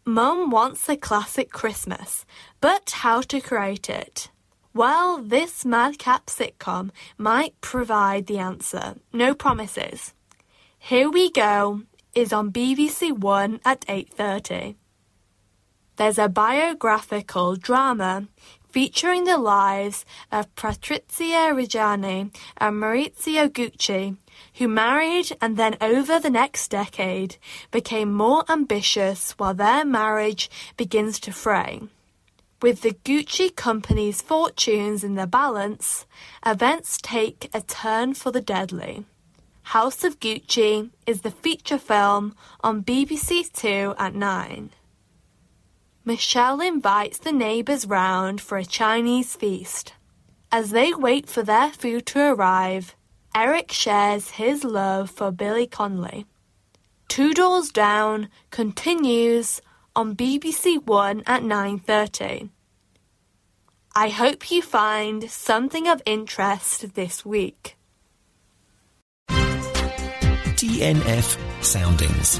Mum wants a classic Christmas, but how to create it? Well, this madcap sitcom might provide the answer. No promises. Here We Go is on BBC One at 8:30. there's a biographical drama featuring the lives of Patrizia Reggiani and Maurizio Gucci, who married and then over the next decade became more ambitious while their marriage begins to fray. With the Gucci company's fortunes in the balance, events take a turn for the deadly. House of Gucci is the feature film on BBC Two at 9. Michelle invites the neighbours round for a Chinese feast. As they wait for their food to arrive, Eric shares his love for Billy Connolly. Two Doors Down continues on BBC One at 9:30. I hope you find something of interest this week. DNF Soundings.